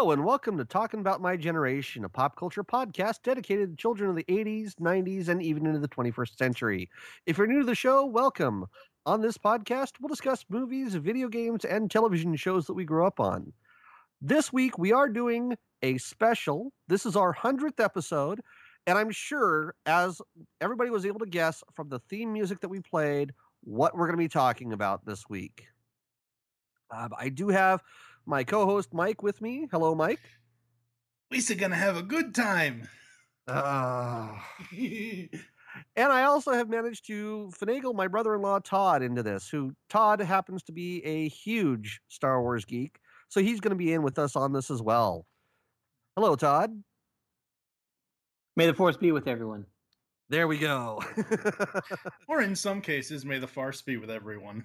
Hello and welcome to Talking About My Generation, a pop culture podcast dedicated to children of the 80s, 90s, and even into the 21st century. If you're new to the show, welcome. On this podcast, we'll discuss movies, video games, and television shows that we grew up on. This week, we are doing a special. This is our 100th episode, and I'm sure, as everybody was able to guess from the theme music that we played, what we're going to be talking about this week. Uh, I do have my co-host Mike with me. Hello, Mike. Lisa gonna have a good time. Uh, and I also have managed to finagle my brother-in-law Todd into this, who Todd happens to be a huge Star Wars geek, so he's going to be in with us on this as well. Hello, Todd. May the force be with everyone. There we go. or in some cases, may the farce be with everyone.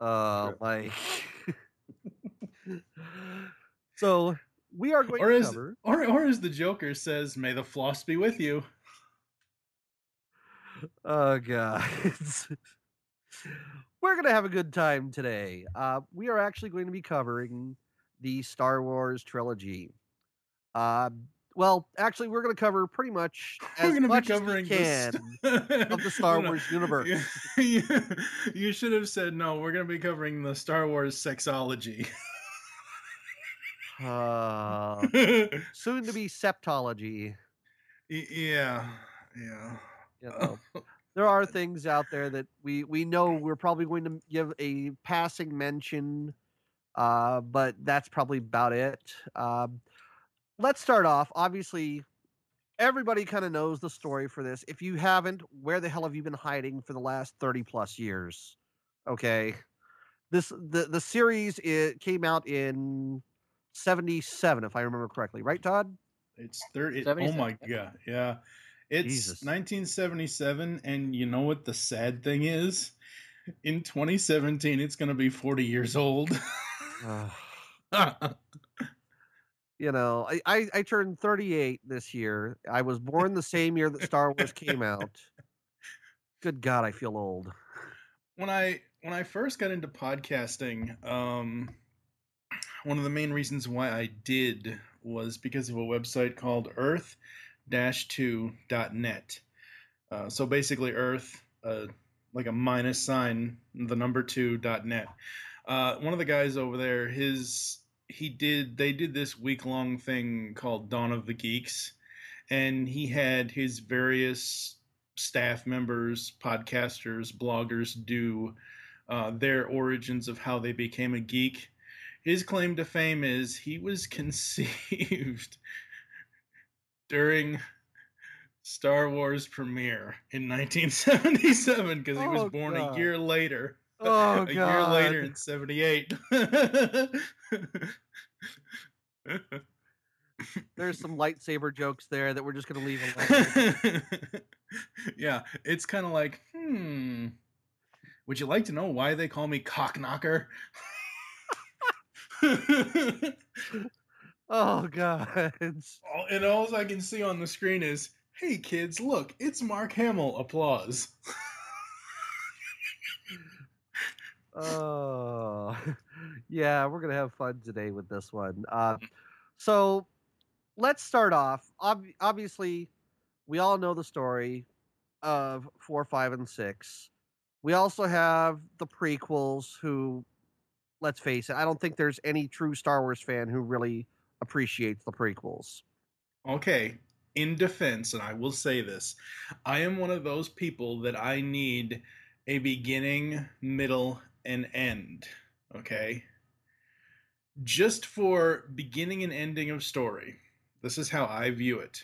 Uh, Mike. so we are going or to as, cover, or or as the Joker says, "May the floss be with you." Oh god, we're gonna have a good time today. Uh, we are actually going to be covering the Star Wars trilogy. Uh, well, actually, we're going to cover pretty much as much as we can st- of the Star Wars universe. You, you should have said no. We're going to be covering the Star Wars sexology. Uh, soon to be septology. Yeah, yeah. You know, there are things out there that we we know we're probably going to give a passing mention, uh, but that's probably about it. Um, let's start off. Obviously, everybody kind of knows the story for this. If you haven't, where the hell have you been hiding for the last thirty plus years? Okay, this the the series it came out in 77, if I remember correctly. Right, Todd? It's 30. It, oh my God. Yeah. It's Jesus. 1977. And you know what the sad thing is? In 2017, it's going to be 40 years old. you know, I, I, I turned 38 this year. I was born the same year that Star Wars came out. Good God, I feel old. When I when I first got into podcasting, um, one of the main reasons why I did was because of a website called earth 2.net. Uh, so basically, Earth, uh, like a minus sign, the number 2.net. Uh, one of the guys over there, his he did they did this week long thing called Dawn of the Geeks, and he had his various staff members, podcasters, bloggers do uh, their origins of how they became a geek his claim to fame is he was conceived during Star Wars premiere in 1977 because he was oh, born God. a year later. Oh, a God. year later in 78. There's some lightsaber jokes there that we're just going to leave alone. yeah, it's kind of like, hmm. Would you like to know why they call me Cockknocker? oh god. And all I can see on the screen is, "Hey kids, look, it's Mark Hamill." Applause. oh, yeah, we're gonna have fun today with this one. Uh, so, let's start off. Ob- obviously, we all know the story of four, five, and six. We also have the prequels, who let's face it, I don't think there's any true Star Wars fan who really appreciates the prequels. Okay, in defense, and I will say this, I am one of those people that I need a beginning, middle, and end. Okay? Just for beginning and ending of story. This is how I view it.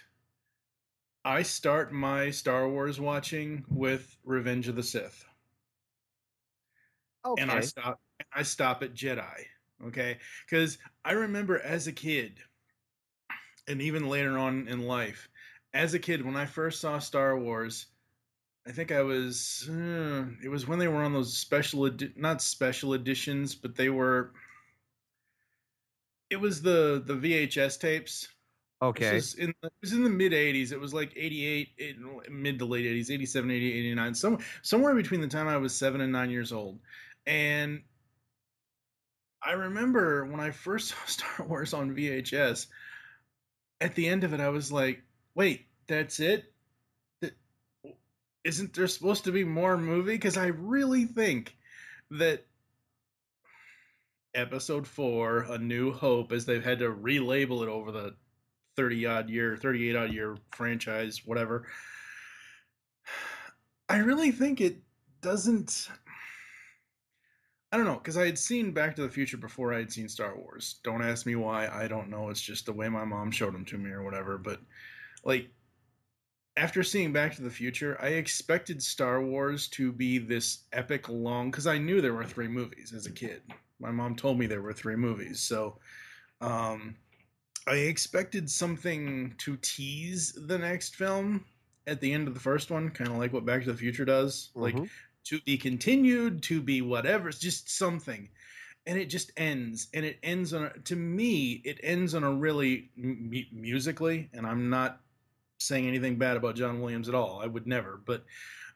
I start my Star Wars watching with Revenge of the Sith. Okay. And I stop I stop at Jedi. Okay, because I remember as a kid, and even later on in life, as a kid when I first saw Star Wars, I think I was uh, it was when they were on those special edi- not special editions, but they were. It was the the VHS tapes. Okay. Was in the, it was in the mid 80s. It was like 88, mid to late 80s, 87, 88, 89, some, somewhere between the time I was seven and nine years old. And I remember when I first saw Star Wars on VHS, at the end of it, I was like, wait, that's it? Isn't there supposed to be more movie? Because I really think that episode four, A New Hope, as they've had to relabel it over the 30 odd year, 38 odd year franchise, whatever. I really think it doesn't. I don't know, because I had seen Back to the Future before I had seen Star Wars. Don't ask me why. I don't know. It's just the way my mom showed them to me or whatever. But, like, after seeing Back to the Future, I expected Star Wars to be this epic long, because I knew there were three movies as a kid. My mom told me there were three movies. So, um, I expected something to tease the next film at the end of the first one, kind of like what Back to the Future does. Like, Mhm. To be continued, to be whatever, it's just something. And it just ends. And it ends on, a, to me, it ends on a really mu- musically, and I'm not saying anything bad about John Williams at all. I would never. But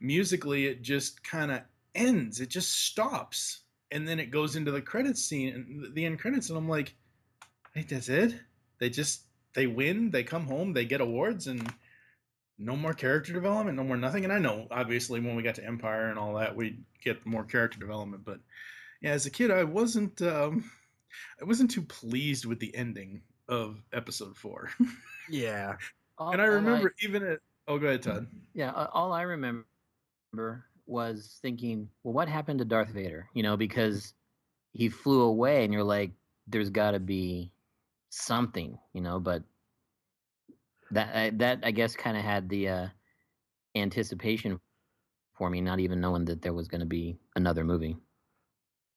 musically, it just kind of ends. It just stops. And then it goes into the credits scene and the end credits. And I'm like, wait, that's it? They just, they win, they come home, they get awards, and no more character development, no more nothing. And I know, obviously, when we got to Empire and all that, we get more character development. But yeah, as a kid, I wasn't, um, I wasn't too pleased with the ending of Episode Four. Yeah. All- and I remember even at, oh, go ahead, Todd. Yeah, all I remember was thinking, well, what happened to Darth Vader? You know, because he flew away, and you're like, there's got to be something, you know. But that I, that I guess kind of had the uh, anticipation for me, not even knowing that there was going to be another movie.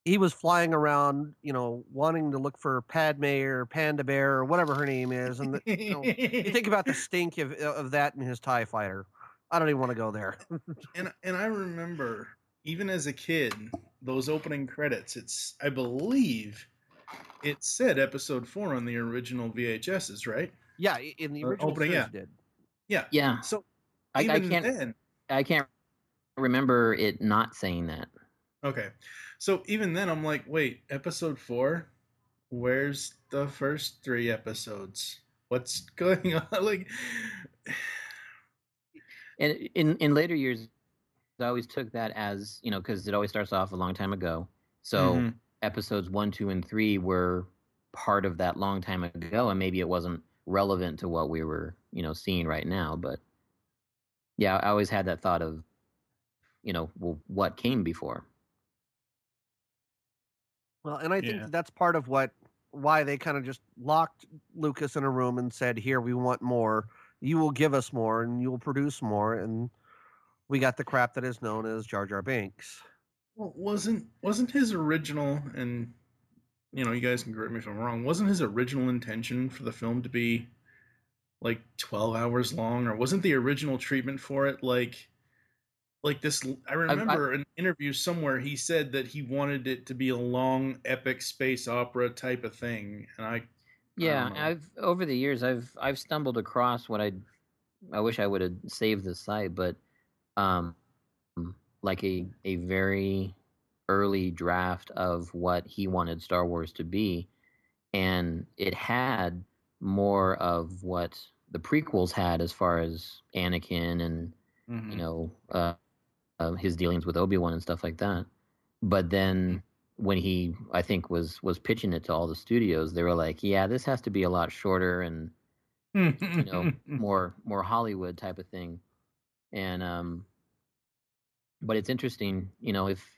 He was flying around, you know, wanting to look for Padme or Panda Bear or whatever her name is. And the, you, know, you think about the stink of, of that in his TIE fighter. I don't even want to go there. and and I remember even as a kid, those opening credits. It's I believe it said Episode Four on the original VHSs, right? Yeah, in the original opening, series yeah. did. Yeah. Yeah, So I, I can't then, I can't remember it not saying that. Okay. So even then, I'm like, wait, episode four? Where's the first three episodes? What's going on? Like, And in in later years, I always took that as you know because it always starts off a long time ago. So Mhm. episodes one, two, and three were part of that long time ago, and maybe it wasn't relevant to what we were you know seeing right now. But yeah, I always had that thought of you know well, what came before. Well, and I think Yeah. that's part of what why they kind of just locked Lucas in a room and said, "Here, we want more. You will give us more, and you will produce more." And we got the crap that is known as Jar Jar Binks. well, wasn't wasn't his original and you know you guys can correct me if I'm wrong. Wasn't his original intention for the film to be like 12 hours long, or wasn't the original treatment for it like like this? I remember an interview somewhere he said that he wanted it to be a long, epic space opera type of thing, and I Yeah, don't. I've over the years I've I've stumbled across what I I wish I would have saved the site, but um like a a very early draft of what he wanted Star Wars to be and it had more of what the prequels had as far as Anakin and Mhm. you know uh, uh, his dealings with Obi-Wan and stuff like that. But then when he I think was was pitching it to all the studios, they were like, "Yeah, this has to be a lot shorter and you know more more Hollywood type of thing." And um, but it's interesting, you know, if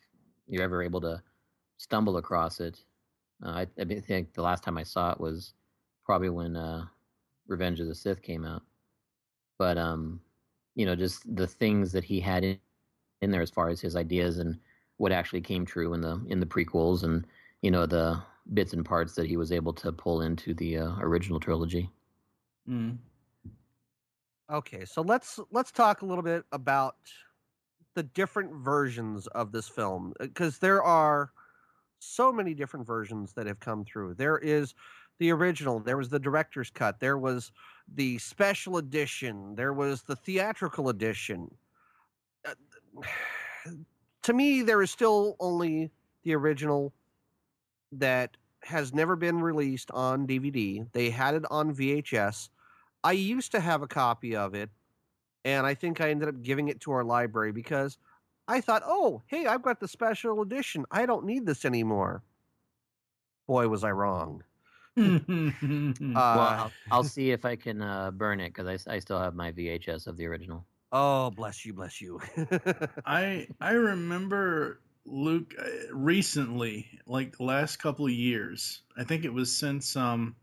you're ever able to stumble across it. Uh, I, I think the last time I saw it was probably when uh, Revenge of the Sith came out. But um, you know, just the things that he had in, in there as far as his ideas and what actually came true in the in the prequels, and you know the bits and parts that he was able to pull into the uh, original trilogy. Mhm. Okay, so let's let's talk a little bit about the different versions of this film because there are so many different versions that have come through. There is the original, there was the director's cut, there was the special edition, there was the theatrical edition. Uh, to me, there is still only the original that has never been released on DVD. They had it on VHS. I used to have a copy of it, and I think I ended up giving it to our library because I thought, oh, hey, I've got the special edition. I don't need this anymore. Boy, was I wrong. well, I'll, I'll, see if I can uh, burn it because I, I still have my VHS of the original. Oh, bless you, bless you. I I remember Luke uh, recently, like the last couple of years. I think it was since um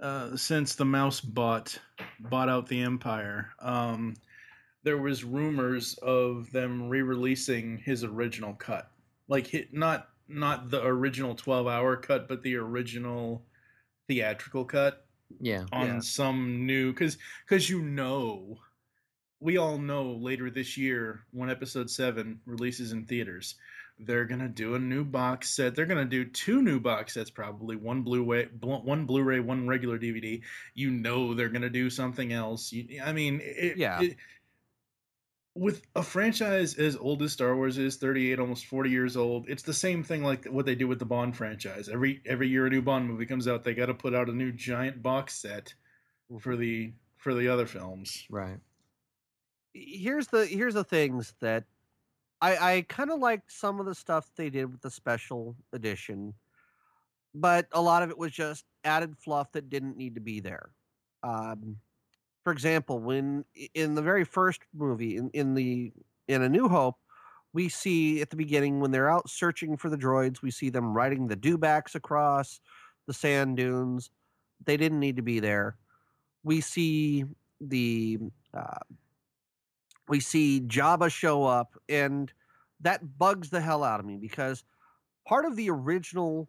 uh since the mouse bought bought out the empire. Um there was rumors of them re-releasing his original cut. Like hit, not not the original 12-hour cut, but the original theatrical cut. Yeah. On yeah. some new cuz cuz you know we all know later this year when episode 7 releases in theaters they're going to do a new box set. They're going to do two new box sets probably. One blu-ray one blu-ray one regular dvd you know they're going to do something else. You, i mean it, yeah. it, with a franchise as old as Star Wars is, 38, almost 40 years old, it's the same thing like what they do with the Bond franchise. Every every year a new Bond movie comes out, they got to put out a new giant box set mm. for the for the other films. Right. Here's the here's the things that I I kind of liked some of the stuff they did with the special edition, but a lot of it was just added fluff that didn't need to be there. Um, for example, when in the very first movie in, in the in A New Hope, we see at the beginning when they're out searching for the droids, we see them riding the dewbacks across the sand dunes. They didn't need to be there. We see the uh, we see Jabba show up, and that bugs the hell out of me because part of the original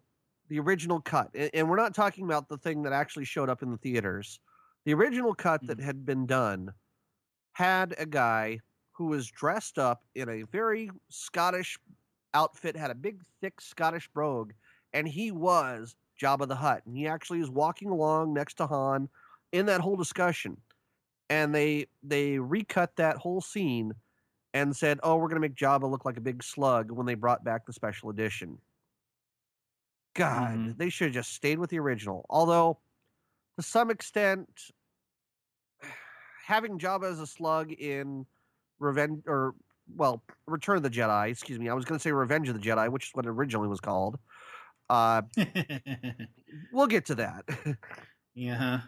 the original cut, and we're not talking about the thing that actually showed up in the theaters. The original cut that mm-hmm. had been done had a guy who was dressed up in a very Scottish outfit, had a big, thick Scottish brogue, and he was Jabba the Hutt. And he actually is walking along next to Han in that whole discussion and they they recut that whole scene and said, "Oh, we're going to make Jabba look like a big slug" when they brought back the special edition. God, mm-hmm. they should have just stayed with the original. Although, to some extent, having Jabba as a slug in Revenge or well, Return of the Jedi, excuse me, I was going to say Revenge of the Jedi, which is what it originally was called. Uh, we'll get to that. yeah.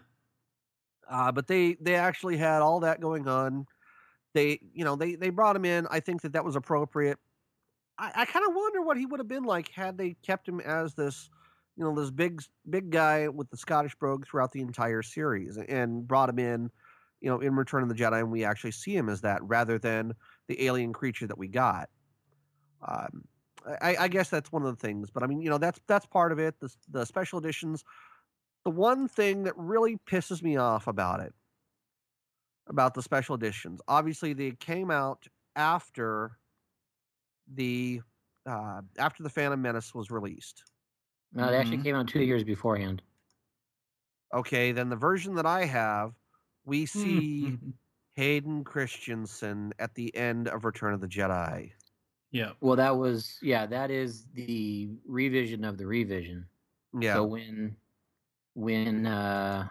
Uh, but they they actually had all that going on. They you know they they brought him in. I think that that was appropriate. I, I kind of wonder what he would have been like had they kept him as this you know this big big guy with the Scottish brogue throughout the entire series and brought him in you know in Return of the Jedi and we actually see him as that rather than the alien creature that we got. Um, I, I guess that's one of the things, but I mean you know that's that's part of it. The the special editions the one thing that really pisses me off about it, about the special editions, obviously they came out after the uh, after the Phantom Menace was released. No, they actually mm-hmm. came out two years beforehand. Okay, then the version that I have, we see Hayden Christensen at the end of Return of the Jedi. Yeah. Well, that was yeah, that is the revision of the revision. Yeah. So when when uh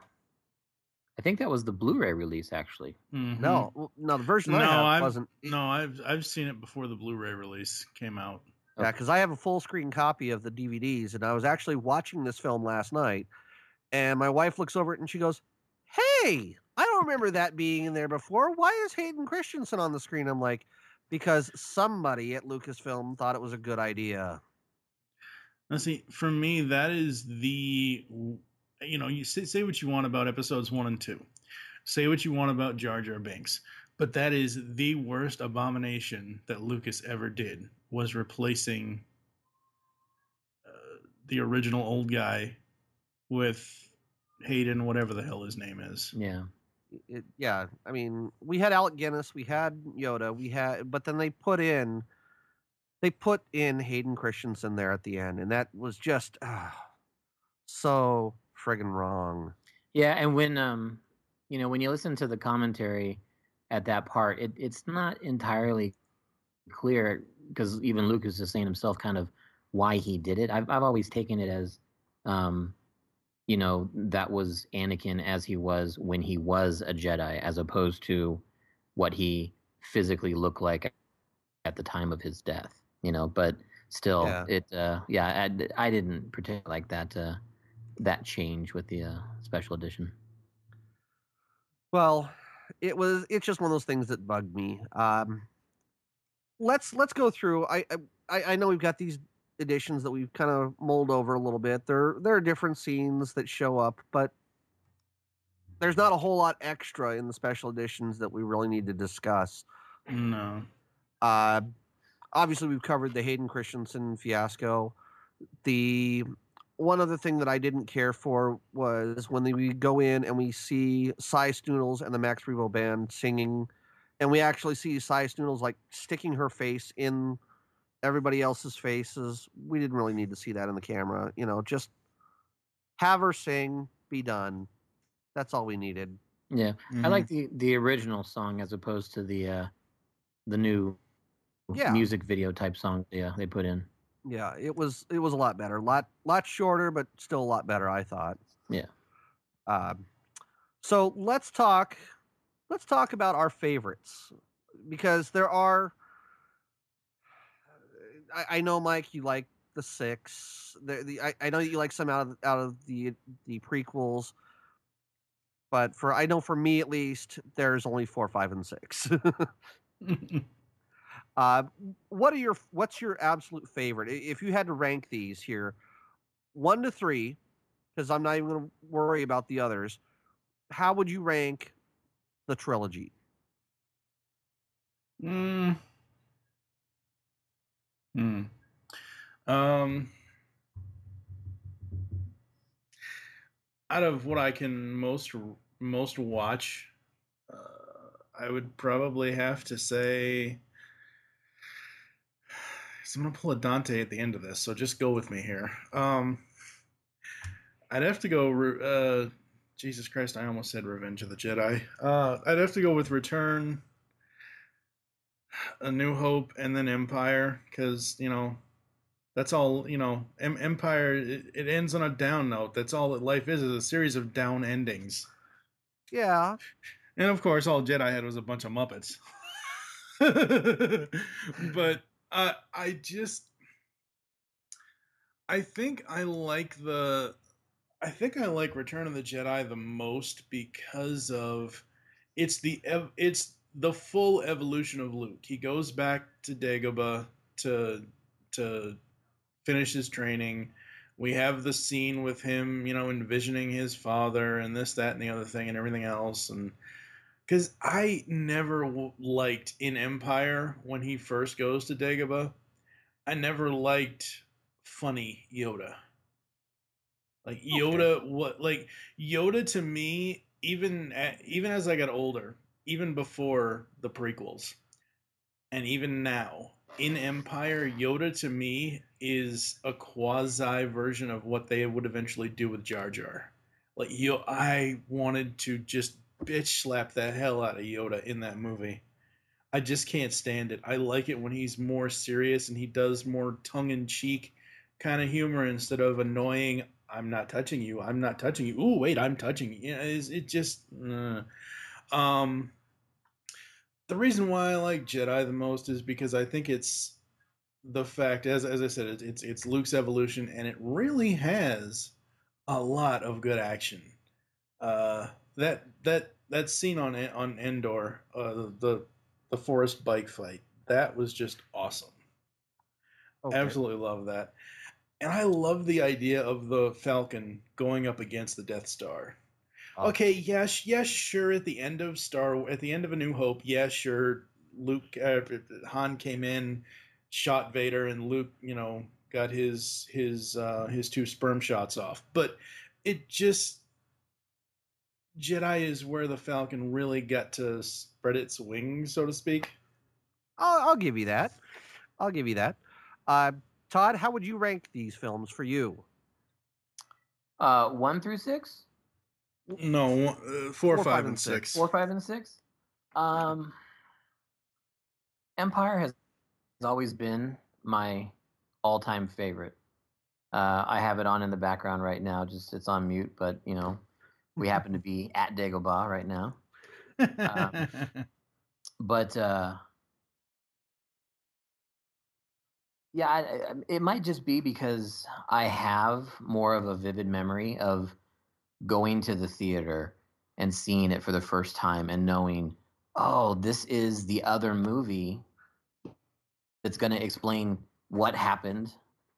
I think that was the Blu-ray release actually. Mm-hmm. No, no, the version no, I have I've, wasn't. No, I've I've seen it before the Blu-ray release came out. Yeah, because I have a full screen copy of the DVDs, and I was actually watching this film last night, and my wife looks over it and she goes, "Hey, I don't remember that being in there before. Why is Hayden Christensen on the screen?" I'm like, "Because somebody at Lucasfilm thought it was a good idea." Now, see, for me, that is the you know, you say, say what you want about episodes one and two, say what you want about Jar Jar Binks, but that is the worst abomination that Lucas ever did was replacing uh, the original old guy with Hayden, whatever the hell his name is. Yeah. It, yeah, I mean, we had Alec Guinness, we had Yoda, we had, but then they put in, they put in Hayden Christensen there at the end, and that was just uh, so friggin' wrong. Yeah, and when um, you know, when you listen to the commentary at that part, it, it's not entirely clear because even Lucas is saying himself, kind of why he did it. I've I've always taken it as, um, you know, that was Anakin as he was when he was a Jedi, as opposed to what he physically looked like at the time of his death. You know, but still, Yeah. it uh, yeah, I, I didn't particularly like that uh, that change with the uh, special edition. Well, it was it's just one of those things that bugged me. Um let's let's go through. I I I know we've got these editions that we've kind of mulled over a little bit. There there are different scenes that show up, but there's not a whole lot extra in the special editions that we really need to discuss. No. Uh, obviously, we've covered the Hayden Christensen fiasco. The one other thing that I didn't care for was when we go in and we see Sy Snootles and the Max Rebo band singing, and we actually see Sy Snootles like sticking her face in everybody else's faces. We didn't really need to see that in the camera. You know, just have her sing, be done. That's all we needed. Yeah, Mhm. I like the the original song as opposed to the uh, the new Yeah. music video type song. Yeah, they put in. Yeah, it was it was a lot better. Lot lot shorter, but still a lot better, I thought. Yeah. Um, so let's talk let's talk about our favorites because there are. I, I know, Mike, you like the six. The, the I, I know you like some out of out of the the prequels, but for I know for me at least, there's only four, five, and six. Uh, what are your what's your absolute favorite? If you had to rank these here, one to three, because I'm not even going to worry about the others. How would you rank the trilogy? Mm. Hmm. Um. Out of what I can most most watch, uh, I would probably have to say. So I'm gonna pull a Dante at the end of this, so just go with me here. Um, I'd have to go. Uh, Jesus Christ, I almost said Revenge of the Jedi. Uh, I'd have to go with Return, A New Hope, and then Empire, because you know, that's all. You know, em- Empire it, it ends on a down note. That's all that life is is a series of down endings. Yeah, And of course, all Jedi had was a bunch of Muppets. but uh, I just, I think I like the, I think I like Return of the Jedi the most because of, it's the it's the full evolution of Luke. He goes back to Dagobah to to finish his training. We have the scene with him, you know, envisioning his father and this, that, and the other thing, and everything else, and because I never w- liked in Empire when he first goes to Dagobah, I never liked funny Yoda. Like Yoda, what like Yoda to me, even at, even as I got older, even before the prequels, and even now in Empire, Yoda to me is a quasi version of what they would eventually do with Jar Jar. Like yo, I wanted to just bitch slap the hell out of Yoda in that movie. I just can't stand it. I like it when he's more serious and he does more tongue in cheek kind of humor instead of annoying. I'm not touching you. I'm not touching you. Ooh, wait, I'm touching you. It just. uh. Um, the reason why I like Jedi the most is because I think it's the fact, as as I said, it's, it's Luke's evolution, and it really has a lot of good action. Uh, that that that scene on on Endor, uh, the the forest bike fight, that was just awesome. okay. Absolutely love that. And I love the idea of the Falcon going up against the Death Star. Oh. Okay, yes, yes, sure. At the end of Star, at the end of A New Hope, yeah, sure. Luke, uh, Han came in, shot Vader, and Luke, you know, got his his uh, his two sperm shots off. But it just Jedi is where the Falcon really got to spread its wings, so to speak. I'll, I'll give you that. I'll give you that. Uh, Todd, how would you rank these films for you? Uh, one through six, No, uh, four, five, and six. four, five, and six. Um, Empire has has always been my all time favorite. Uh, I have it on in the background right now. Just it's on mute, but you know, we happen to be at Dagobah right now. Um, but uh, yeah, I, I, it might just be because I have more of a vivid memory of going to the theater and seeing it for the first time and knowing, oh, this is the other movie that's going to explain what happened,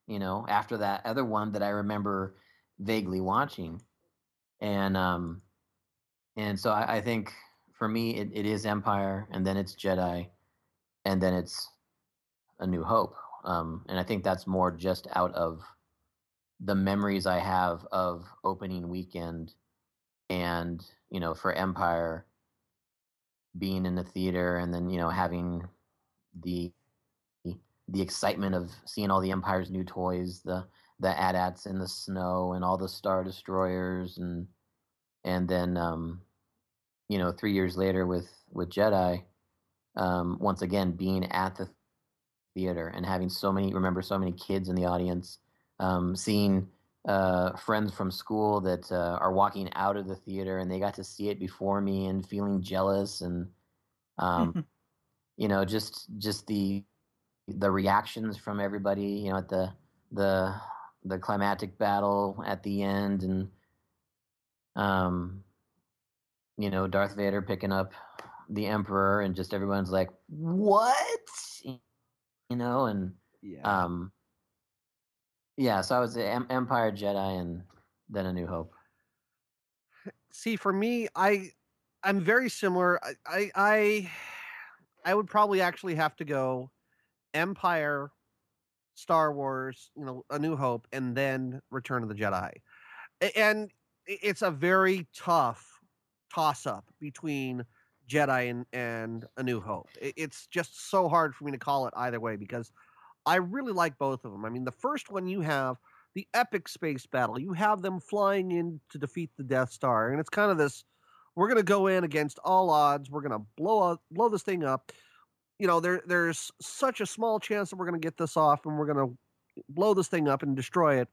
you know, after that other one that I remember vaguely watching. And um and so I, I think for me it, it is Empire and then it's Jedi and then it's A New Hope. Um and I think that's more just out of the memories I have of opening weekend and, you know, for Empire being in the theater and then, you know, having the the excitement of seeing all the Empire's new toys, the the AT-ATs in the snow and all the Star Destroyers and and then um, you know three years later with with Jedi, um, once again being at the theater and having so many remember so many kids in the audience, um, seeing uh, friends from school that uh, are walking out of the theater and they got to see it before me and feeling jealous and um, you know just just the the reactions from everybody, you know, at the the the climatic battle at the end, and um, you know, Darth Vader picking up the Emperor, and just everyone's like, "What?" You know, and yeah, um, yeah. So I was Empire, Jedi, and then A New Hope. See, for me, I I'm very similar. I I I, I would probably actually have to go Empire, Star Wars, you know, A New Hope, and then Return of the Jedi. And it's a very tough toss up between Jedi and, and A New Hope. It's just so hard for me to call it either way because I really like both of them. I mean, the first one you have the epic space battle. You have them flying in to defeat the Death Star, and it's kind of this: we're going to go in against all odds. We're going to blow up, blow this thing up you know, there there's such a small chance that we're going to get this off and we're going to blow this thing up and destroy it,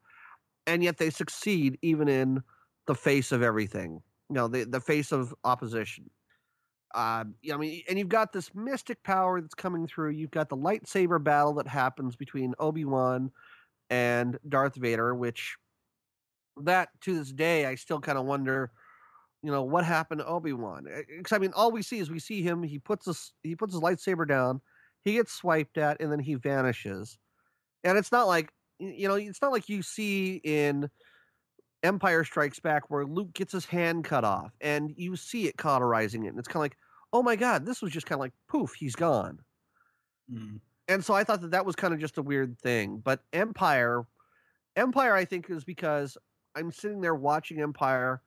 and yet they succeed even in the face of everything. You know, the the face of opposition. Uh, I mean, and you've got this mystic power that's coming through. You've got the lightsaber battle that happens between Obi Wan and Darth Vader, which that to this day I still kind of wonder you know what happened to Obi-Wan? Because I mean all we see is we see him he puts his he puts his lightsaber down he gets swiped at and then he vanishes. And it's not like you know it's not like you see in Empire Strikes Back where Luke gets his hand cut off and you see it cauterizing it and it's kind of like oh my god this was just kind of like poof he's gone. Mm. and so I thought that that was kind of just a weird thing but Empire Empire I think is because I'm sitting there watching Empire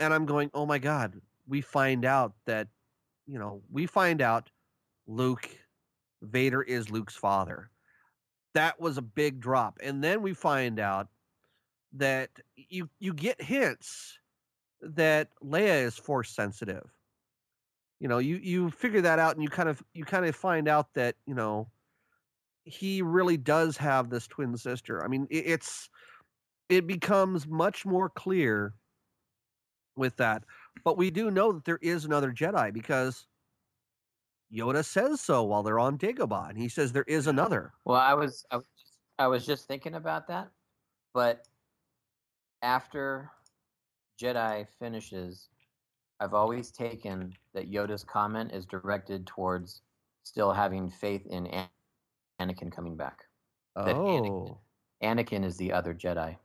and I'm going, oh my god, we find out that, you know, we find out Luke, Vader is Luke's father. That was a big drop, and then we find out that you you get hints that Leia is force sensitive. You know, you you figure that out, and you kind of you kind of find out that you know he really does have this twin sister. I mean, it, it's it becomes much more clear with that. But we do know that there is another Jedi because Yoda says so while they're on Dagobah, and he says there is another. Well, I was I was just, I was just thinking about that, but after Jedi finishes, I've always taken that Yoda's comment is directed towards still having faith in Anakin coming back. Oh, Anakin, Anakin is the other Jedi.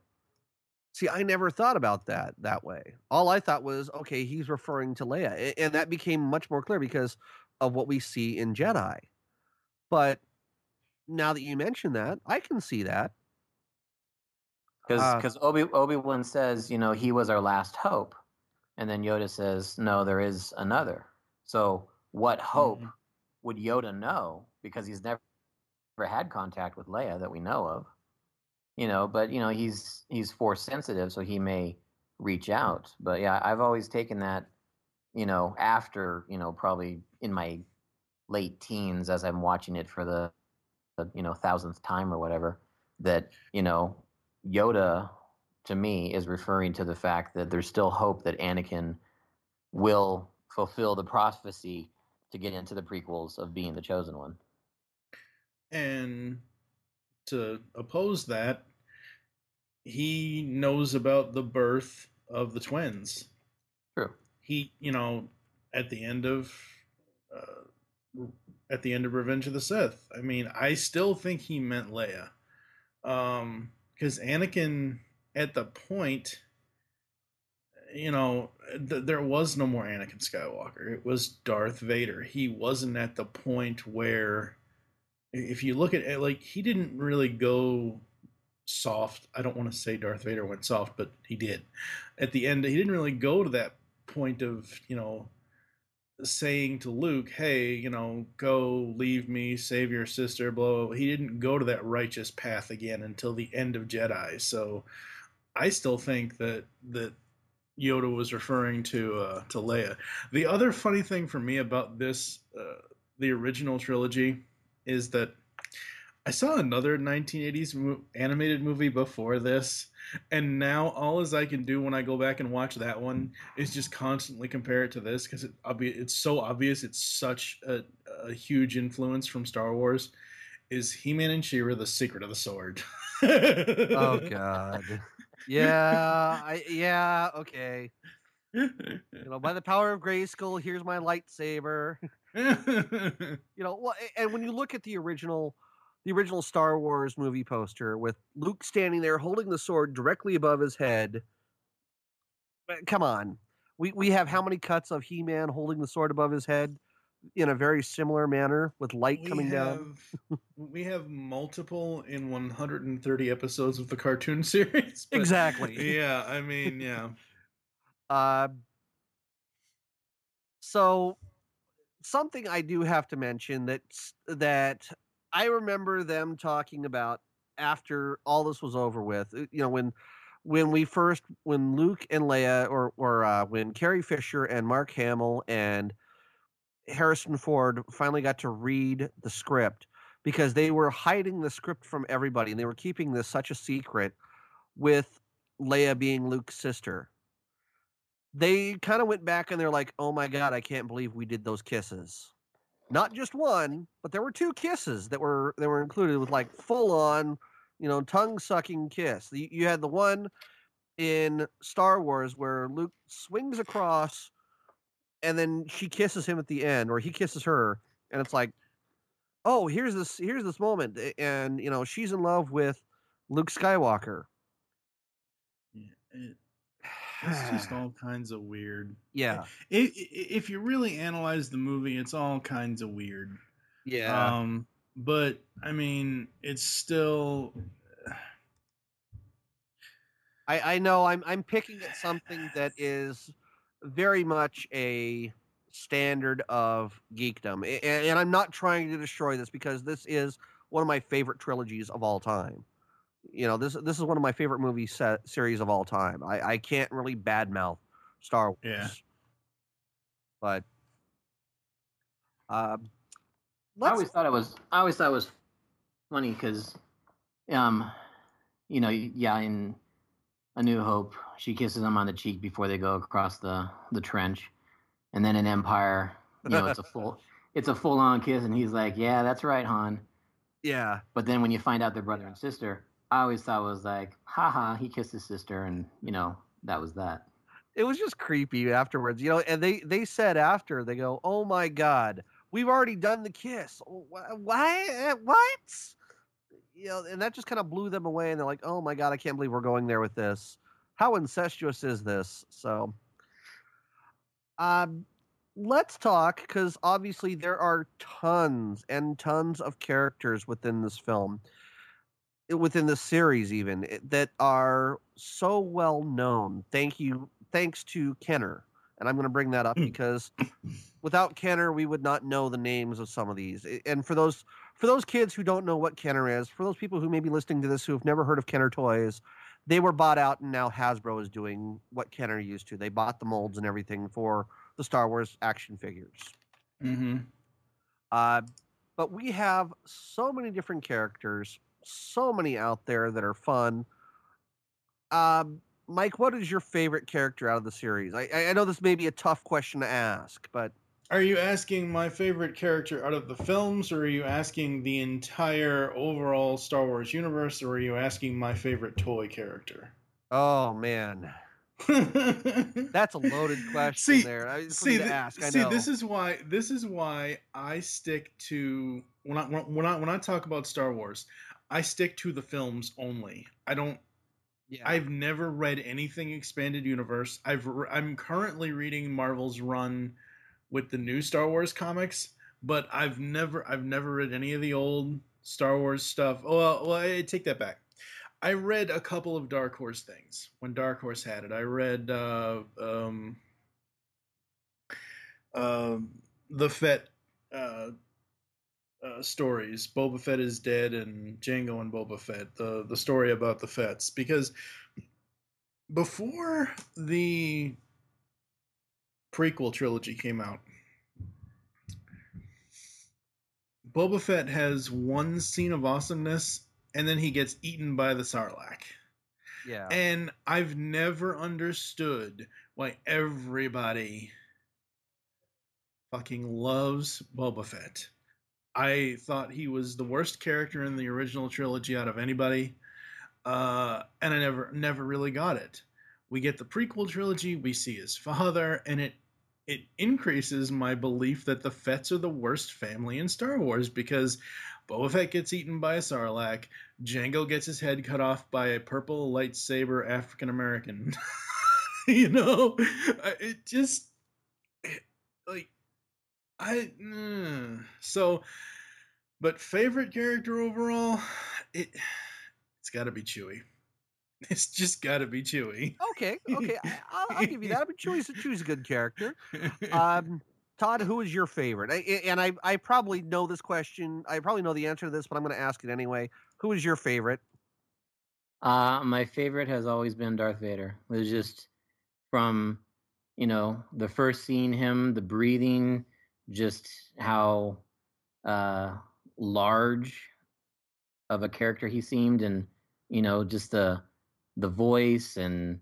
See, I never thought about that that way. All I thought was, okay, he's referring to Leia, and that became much more clear because of what we see in Jedi. But now that you mention that, I can see that. Because because uh, Obi Obi Wan says, you know, he was our last hope, and then Yoda says, no, there is another. So what hope mm-hmm. would Yoda know? Because he's never, never had contact with Leia that we know of you know, but you know he's he's force sensitive, so he may reach out. But yeah, I've always taken that, you know, after you know probably in my late teens as I'm watching it for the, the you know thousandth time or whatever. that you know Yoda to me is referring to the fact that there's still hope that Anakin will fulfill the prophecy to get into the prequels of being the chosen one. And to oppose that, he knows about the birth of the twins. True. He, you know, at the end of uh, at the end of Revenge of the Sith. I mean, I still think he meant Leia. Um cuz Anakin at the point you know, th- there was no more Anakin Skywalker. It was Darth Vader. He wasn't at the point where if you look at it like he didn't really go soft. I don't want to say Darth Vader went soft, but he did. At the end, he didn't really go to that point of, you know, saying to Luke, "Hey, you know, go leave me, save your sister." Blah. He didn't go to that righteous path again until the end of Jedi. So, I still think that that Yoda was referring to uh, to Leia. The other funny thing for me about this, uh, the original trilogy, is that I saw another 1980s mo- animated movie before this, and now all as I can do when I go back and watch that one is just constantly compare it to this because it, it's so obvious. It's such a, a huge influence from Star Wars. Is He-Man and She-Ra the Secret of the Sword? oh God. Yeah, I yeah, okay. You know, by the power of Grayskull, here's my lightsaber. you know, well, and when you look at the original the original Star Wars movie poster with Luke standing there holding the sword directly above his head. Eh, come on. We we have how many cuts of He-Man holding the sword above his head in a very similar manner with light we coming have, down? we have multiple in 130 episodes of the cartoon series. Exactly. Yeah, I mean, yeah. Uh, so something I do have to mention that that I remember them talking about after all this was over with. uh, You know, when when we first when Luke and Leia or or uh, when Carrie Fisher and Mark Hamill and Harrison Ford finally got to read the script because they were hiding the script from everybody and they were keeping this such a secret with Leia being Luke's sister. They kind of went back and they're like, "Oh my god, I can't believe we did those kisses." Not just one, but there were two kisses that were that were included with like full on, you know, tongue sucking kiss. You, you had the one in Star Wars where Luke swings across and then she kisses him at the end or he kisses her and it's like oh here's this here's this moment and you know she's in love with luke skywalker Yeah, it's just all kinds of weird. yeah if you really analyze the movie, it's all kinds of weird. yeah Um, but I mean, it's still. I, I know I'm I'm picking at something that is very much a standard of geekdom, A- a- and, I'm not trying to destroy this because this is one of my favorite trilogies of all time. You know, this this is one of my favorite movie set series of all time. I, I can't really badmouth Star Wars, Yeah. but um, I always thought it was. I always thought it was funny because, um, you know, yeah, in A New Hope, she kisses him on the cheek before they go across the the trench, and then in Empire, you know, it's a full it's a full on kiss, and he's like, "Yeah, that's right, Han." yeah. But then when you find out they're brother and sister, I always thought was like, haha, he kissed his sister, and you know, that was that. it was just creepy afterwards, you know. And they they said after they go, "Oh my god, we've already done the kiss. Wh- Why? What?" You know, and that just kind of blew them away. And they're like, "Oh my god, I can't believe we're going there with this. How incestuous is this?" So, um, let's talk because obviously there are tons and tons of characters within this film eh, within the series even eh, that are so well known. Thank you thanks to kenner and i'm going to bring that up because without kenner we would not know the names of some of these and for those for those kids who don't know what kenner is for those people who may be listening to this who have never heard of kenner toys they were bought out and now hasbro is doing what kenner used to. They bought the molds and everything for the star wars action figures. Mm-hmm. uh, but we have so many different characters, so many out there that are fun. Um, Mike, what is your favorite character out of the series? I, I know this may be a tough question to ask, but Are you asking my favorite character out of the films, or are you asking the entire overall Star Wars universe, or are you asking my favorite toy character? oh man, that's a loaded question See- there. I, see, to ask, I see, know. this is why this is why I stick to when I when I when I talk about Star Wars, I stick to the films only. I don't. yeah. I've never read anything expanded universe. I've re- I'm currently reading Marvel's run with the new Star Wars comics, but I've never I've never read any of the old Star Wars stuff. Oh, well, well I take that back. I read a couple of Dark Horse things when Dark Horse had it. I read uh, um, um the Fett uh, uh, stories. Boba Fett is dead, and Jango and Boba Fett. The the story about the Fetts, because before the prequel trilogy came out, Boba Fett has one scene of awesomeness, and then he gets eaten by the Sarlacc. yeah. And I've never understood why everybody fucking loves Boba Fett. I thought he was the worst character in the original trilogy out of anybody, uh, and I never never really got it. We get the prequel trilogy, we see his father, and it it increases my belief that the Fetts are the worst family in Star Wars because Boba Fett gets eaten by a Sarlacc, Jango gets his head cut off by a purple lightsaber African American. you know, it just it, like I mm. so. But favorite character overall, it it's got to be Chewie. It's just got to be Chewie. okay, okay, I, I'll, I'll give you that. But Chewie's, Chewie's a good character. Um, Todd, who is your favorite? I, I- and I, I probably know this question. I probably know the answer to this, but I'm going to ask it anyway. Who is your favorite? Uh, my favorite has always been Darth Vader. It was just from, you know, the first seeing him, the breathing, just how uh, large of a character he seemed, and you know, just the the voice and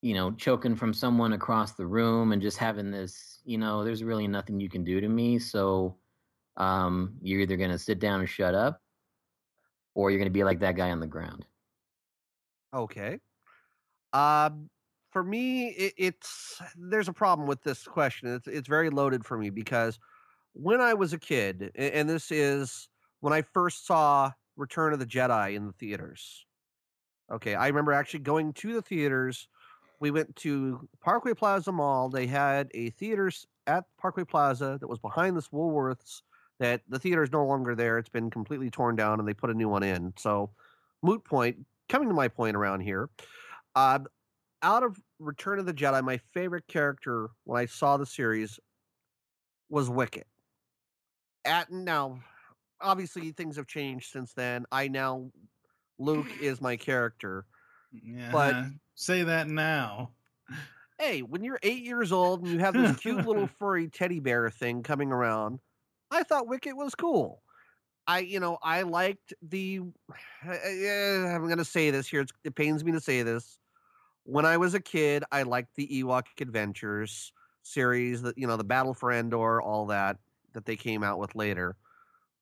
you know, choking from someone across the room and just having this, you know, there's really nothing you can do to me. So um, you're either gonna sit down and shut up, or you're gonna be like that guy on the ground. Okay. Um, for me, it, it's there's a problem with this question. It's it's very loaded for me because when I was a kid, and this is when I first saw Return of the Jedi in the theaters. Okay, I remember actually going to the theaters. We went to Parkway Plaza Mall. They had a theater at Parkway Plaza that was behind this Woolworths. That the theater is no longer there. It's been completely torn down, and they put a new one in. So, moot point. Coming to my point around here, uh, out of Return of the Jedi, my favorite character when I saw the series was Wicket. At now, obviously things have changed since then. I now Luke is my character. But- say that now. Hey, when you're eight years old and you have this cute little furry teddy bear thing coming around, I thought Wicket was cool. I, you know, I liked the. I'm going to say this here. It's, it pains me to say this. When I was a kid, I liked the Ewok Adventures series, that you know, the Battle for Endor, all that that they came out with later.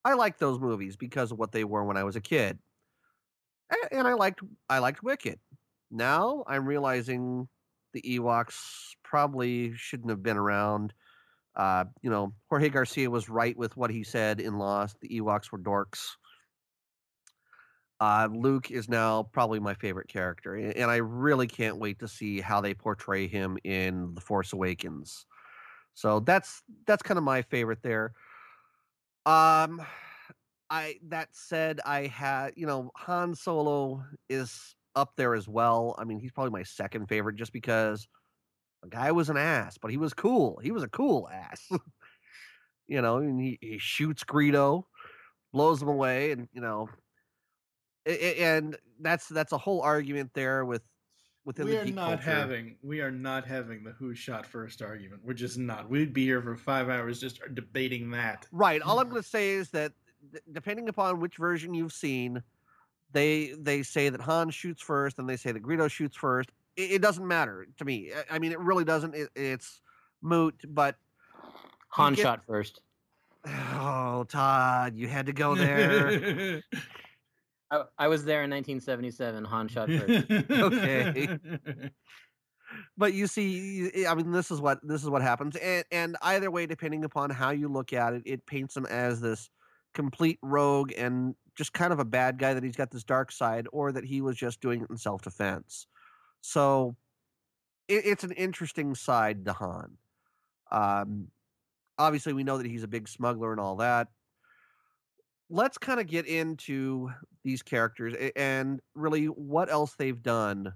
I liked those movies because of what they were when I was a kid, A- and I liked I liked Wicket. Now I'm realizing the Ewoks probably shouldn't have been around. Uh, you know, Jorge Garcia was right with what he said in Lost. The Ewoks were dorks. Uh, Luke is now probably my favorite character, and I really can't wait to see how they portray him in The Force Awakens. So that's that's kind of my favorite there. Um, I that said, I had you know Han Solo is up there as well. I mean, he's probably my second favorite just because the guy was an ass, but he was cool. He was a cool ass. you know, and he, he shoots Greedo, blows him away, and you know, and that's that's a whole argument there with within we the are geek not culture. having we are not having the who shot first argument. We're just not. We'd be here for five hours just debating that. Right. All I'm going to say is that depending upon which version you've seen, they they say that Han shoots first, and they say that Greedo shoots first. It, it doesn't matter to me. I- I mean, it really doesn't. It, it's moot. But Han get- shot first. oh, Todd, you had to go there. I, I was there in 1977. Han shot first. Okay. but you see, I mean, this is what this is what happens, and and either way, depending upon how you look at it, it paints him as this complete rogue and just kind of a bad guy that he's got this dark side, or that he was just doing it in self defense. So it, it's an interesting side to Han. Um, obviously, we know that he's a big smuggler and all that. Let's kind of get into these characters and really what else they've done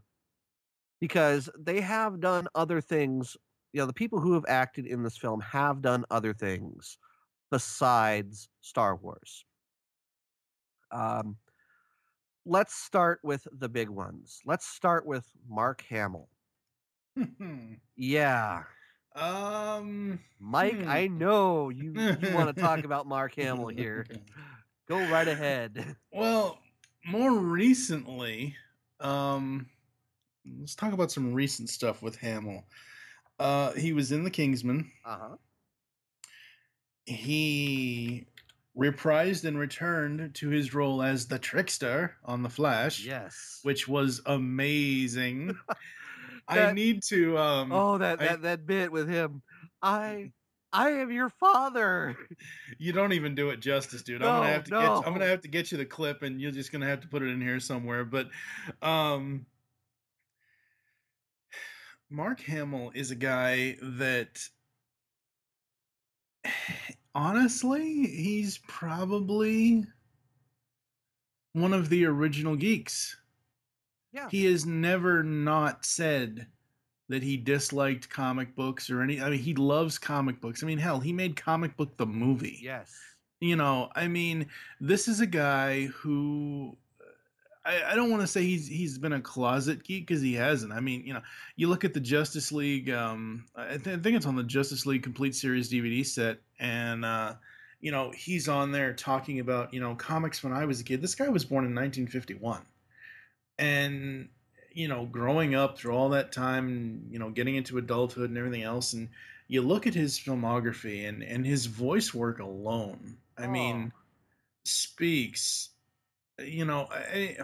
because they have done other things. You know, the people who have acted in this film have done other things besides Star Wars. Um, let's start with the big ones. Let's start with Mark Hamill. Yeah, um, Mike, Hmm. I know you you want to talk about Mark Hamill here. Go right ahead. Well, more recently, um, let's talk about some recent stuff with Hamill. Uh, he was in The Kingsman. Uh huh. He reprised and returned to his role as the trickster on The Flash, Yes. which was amazing. I need to. Um, Oh, that I- that that bit with him. I I am your father. You don't even do it justice, dude. I'm No, gonna have to get no. I'm gonna have to get you the clip and you're just gonna have to put it in here somewhere. But um Mark Hamill is a guy that honestly, he's probably one of the original geeks. Yeah. He has never not said that he disliked comic books or any I mean he loves comic books. I mean hell, he made comic book the movie Yes. you know i mean this is a guy who i, I don't want to say he's he's been a closet geek because he hasn't i mean you know you look at the justice league um I, th- I think it's on the justice league complete series dvd set and uh you know he's on there talking about you know comics when i was a kid this guy was born in 1951 and you know growing up through all that time you know getting into adulthood and everything else and you look at his filmography and and his voice work alone i mean speaks you know I,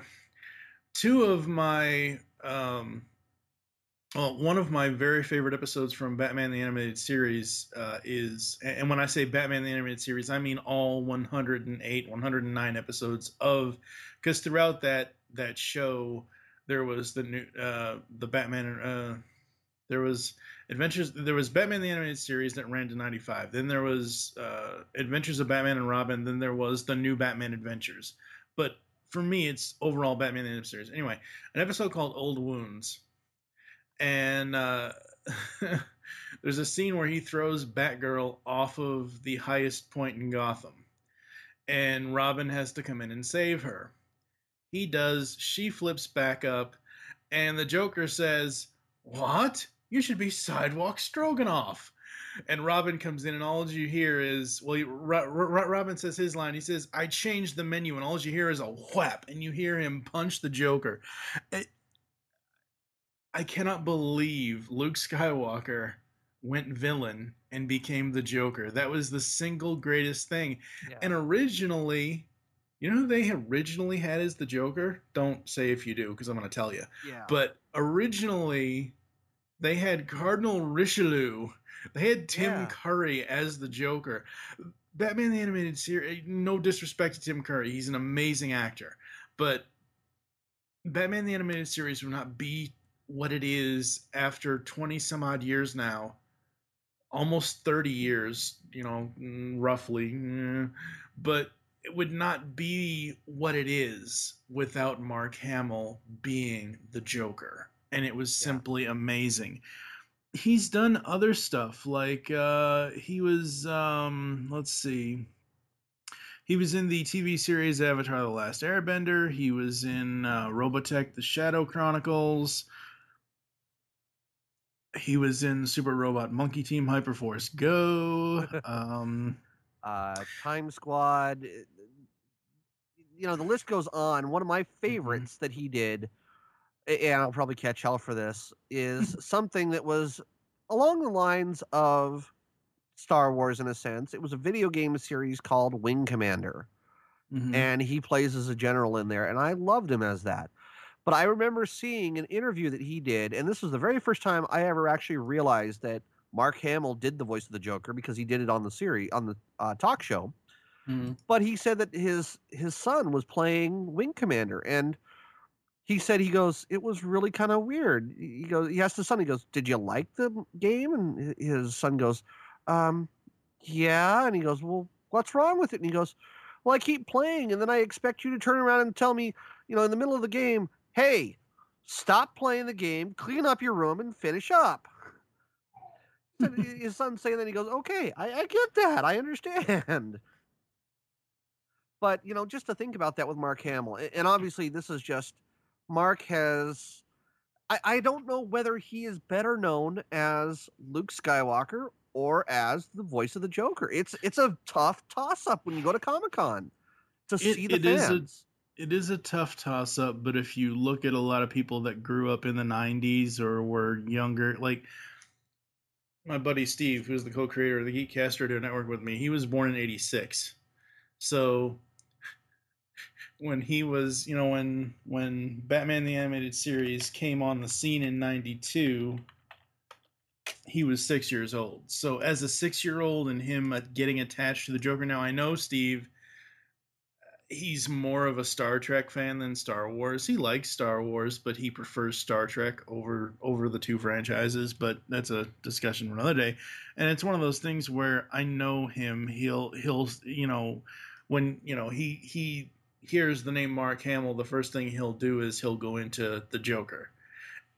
two of my um well one of my very favorite episodes from batman the animated series uh, is and when i say batman the animated series i mean all 108 109 episodes of because throughout that that show there was the new uh the batman uh there was adventures there was batman the animated series that ran to 95 then there was uh adventures of batman and robin. Then there was the new batman adventures. But for me it's overall batman the animated series. Anyway an episode called old wounds. And uh there's a scene where he throws batgirl off of the highest point in gotham. And robin has to come in and save her he does she flips back up and the joker says what? You should be sidewalk stroganoff. And robin comes in and all you hear is well you- Ro- Ro- robin says his line. He says i changed the menu and all you hear is a whap and you hear him punch the joker. It- i cannot believe luke skywalker went villain and became the joker. That was the single greatest thing. Yeah. and originally you know who they originally had as the joker don't say if you do because i'm going to tell you yeah. but originally they had Cardinal Richelieu. They had Tim Yeah. Curry as the Joker. Batman the Animated Series, no disrespect to Tim Curry, he's an amazing actor. But Batman the Animated Series will not be what it is after 20 some odd years now. Almost 30 years, you know, mm, roughly. mm, But it would not be what it is without Mark Hamill being the Joker. And it was Yeah. simply amazing. He's done other stuff like uh he was um let's see. He was in the TV series Avatar The Last Airbender. He was in uh, Robotech The Shadow Chronicles. he was in Super Robot Monkey Team Hyperforce Go. Um, uh, Time Squad. You know, the list goes on. One of my favorites that he did, and I'll probably catch hell for this, is something that was along the lines of Star Wars in a sense. It was a video game series called Wing Commander. mhm. and he plays as a general in there and i loved him as that but i remember seeing an interview that he did and this was the very first time i ever actually realized that mark hamill did the voice of the joker because he did it on the series on the uh, talk show Mhm. but he said that his his son was playing wing commander and he said he goes it was really kind of weird. He goes he asked his son he goes did you like the game? And his son goes um yeah. And he goes well what's wrong with it? And he goes well i keep playing and then i expect you to turn around and tell me you know in the middle of the game hey stop playing the game clean up your room and finish up his son saying that he goes okay I, I get that i understand but you know just to think about that with mark hamill and obviously this is just mark has I, I don't know whether he is better known as luke skywalker or as the voice of the joker. It's it's a tough toss up when you go to comic-con to It- see the it is a, it is a tough toss up, but if you look at a lot of people that grew up in the 90s or were younger, like my buddy Steve, who's the co creator of the Geekcast Radio Network with me, he was born in 86. So when he was, you know, when when Batman the Animated Series came on the scene in 92, he was six years old. So as a six year old and him uh, getting attached to the Joker, now I know Steve he's more of a Star Trek fan than Star Wars. He likes Star Wars, but he prefers Star Trek over over the two franchises, but that's a discussion for another day. And it's one of those things where I know him, he'll he'll you know, when, you know, he he hears the name Mark Hamill, the first thing he'll do is he'll go into the Joker.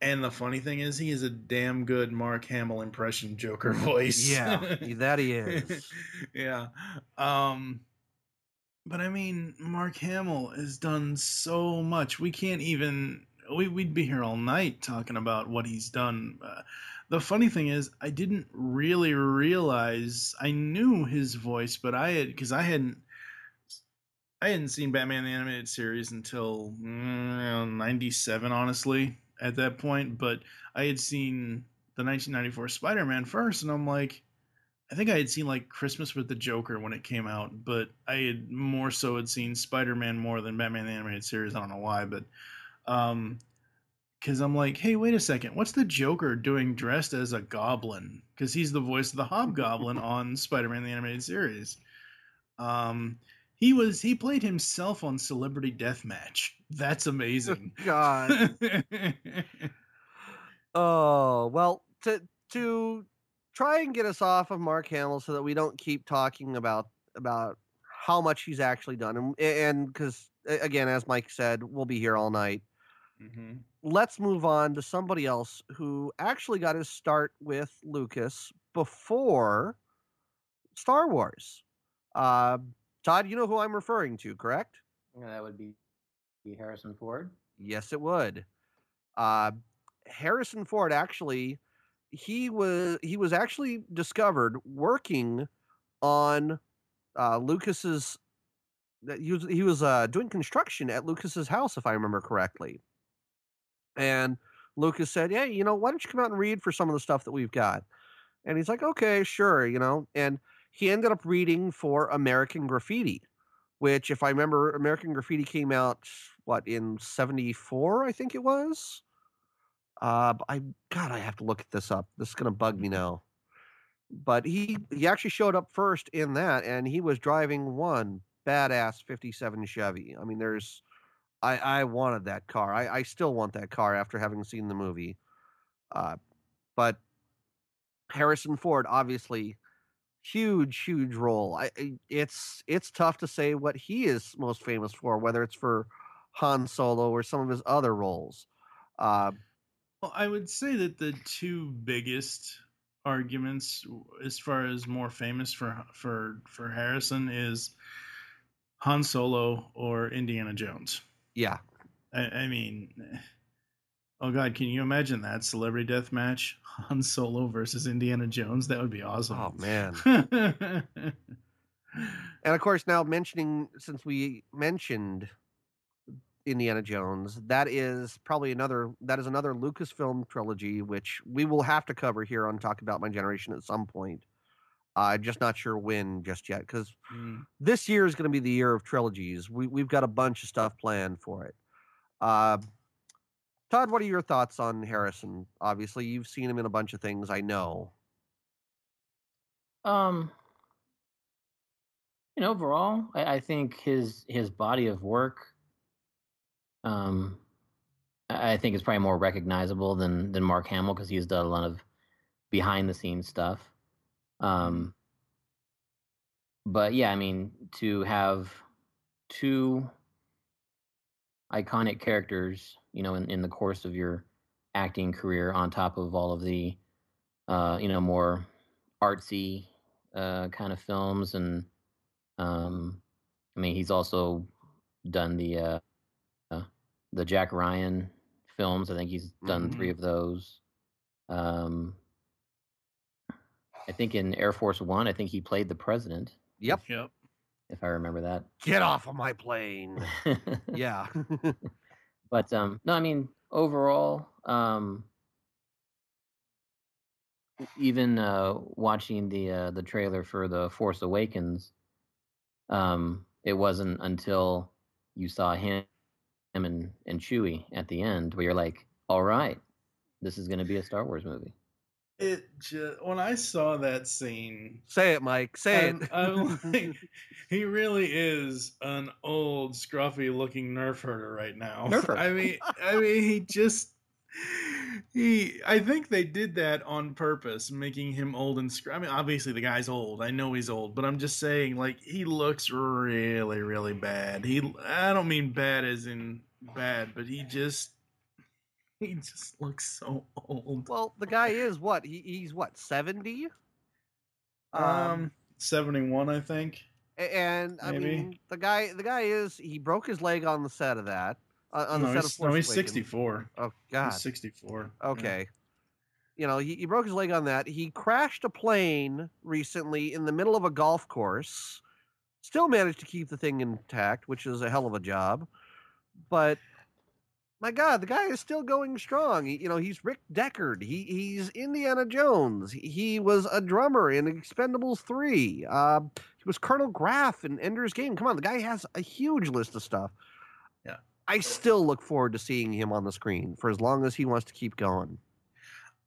And the funny thing is he is a damn good Mark Hamill impression Joker voice. yeah that he is yeah. Um but I mean Mark Hamill has done so much. We can't even we we'd be here all night talking about what he's done. Uh, the funny thing is I didn't really realize I knew his voice, but I had cuz I hadn't I hadn't seen Batman the Animated Series until mm, 97 honestly at that point, but I had seen the 1994 Spider-Man first and I'm like I think I had seen like Christmas with the Joker when it came out, but I had more so had seen Spider Man more than Batman the Animated Series. I don't know why, but um, because I'm like, hey, wait a second, what's the Joker doing dressed as a goblin? Because he's the voice of the Hobgoblin on Spider Man the Animated Series. Um, he was he played himself on Celebrity Deathmatch. That's amazing. god Oh well, to to try and get us off of Mark Hamill so that we don't keep talking about about how much he's actually done, and and because again, as Mike said, we'll be here all night. mm-hmm. Let's move on to somebody else who actually got his start with Lucas before Star Wars. Uh, Todd, you know who I'm referring to, correct? That would be Harrison Ford. Yes, it would. Uh, Harrison Ford actually, he was he was actually discovered working on uh, Lucas's. that He was he was uh, doing construction at Lucas's house, if I remember correctly. And Lucas said, "Hey, you know, why don't you come out and read for some of the stuff that we've got?" And he's like, "Okay, sure," you know. And he ended up reading for American Graffiti, which, if I remember, American Graffiti came out what in '74, I think it was. Uh, I God, I have to look this up. This is gonna bug me now. But he he actually showed up first in that, and he was driving one badass '57 Chevy. I mean, there's, I I wanted that car. I I still want that car after having seen the movie. Uh, but Harrison Ford, obviously, huge huge role. I it's it's tough to say what he is most famous for, whether it's for Han Solo or some of his other roles. Uh, Well, I would say that the two biggest arguments, as far as more famous for for for Harrison, is Han Solo or Indiana Jones. yeah, I, I mean, Oh God, can you imagine that celebrity death match? Han Solo versus Indiana Jones. That would be awesome. Oh man. and of course, now mentioning since we mentioned Indiana Jones, that is probably another that is another Lucasfilm trilogy, which we will have to cover here on Talk About My Generation at some point. I'm uh, just not sure when just yet because mm. this year is going to be the year of trilogies. We we've got a bunch of stuff planned for it. Uh, Todd, what are your thoughts on Harrison? Obviously, you've seen him in a bunch of things. I know. Um, you know, overall, I, I think his his body of work, um, I think is probably more recognizable than than Mark Hamill because he's done a lot of behind the scenes stuff. Um, but yeah, I mean, to have two iconic characters, you know, in, in the course of your acting career, on top of all of the, uh, you know, more artsy uh, kind of films and um, I mean, he's also done the uh, uh, the Jack Ryan films. I think he's done mm-hmm. three of those. Um, I think in Air Force One, I think he played the president. Yep. Yep. If I remember that. Get off of my plane. yeah. but um, no, I mean overall, um, even uh, watching the uh, the trailer for the Force Awakens, um, it wasn't until you saw him, him and, and Chewie at the end where you're like, all right, this is going to be a Star Wars movie. It just when I saw that scene, say it, Mike. Say I'm, it. I'm like, he really is an old, scruffy-looking nerf herder right now. Nerf herder. I mean, I mean, he just he I think they did that on purpose, making him old and scr- I mean, obviously the guy's old. I know he's old, but I'm just saying, like, he looks really, really bad. He I don't mean bad as in bad, but he just he just looks so old. Well, the guy is what? He, he's what, 70? Um, um 71, I think. And I Maybe. mean, the guy the guy is he broke his leg on the set of that uh, on no, the set of Force No, he's 64. Oh God, he's 64. Okay. Yeah. You know, he, he broke his leg on that. He crashed a plane recently in the middle of a golf course. Still managed to keep the thing intact, which is a hell of a job. But my God, the guy is still going strong. He, you know, he's Rick Deckard. He he's Indiana Jones. He, he was a drummer in Expendables three. Uh, he was Colonel Graff in Ender's Game. Come on, the guy has a huge list of stuff. Yeah, I still look forward to seeing him on the screen for as long as he wants to keep going.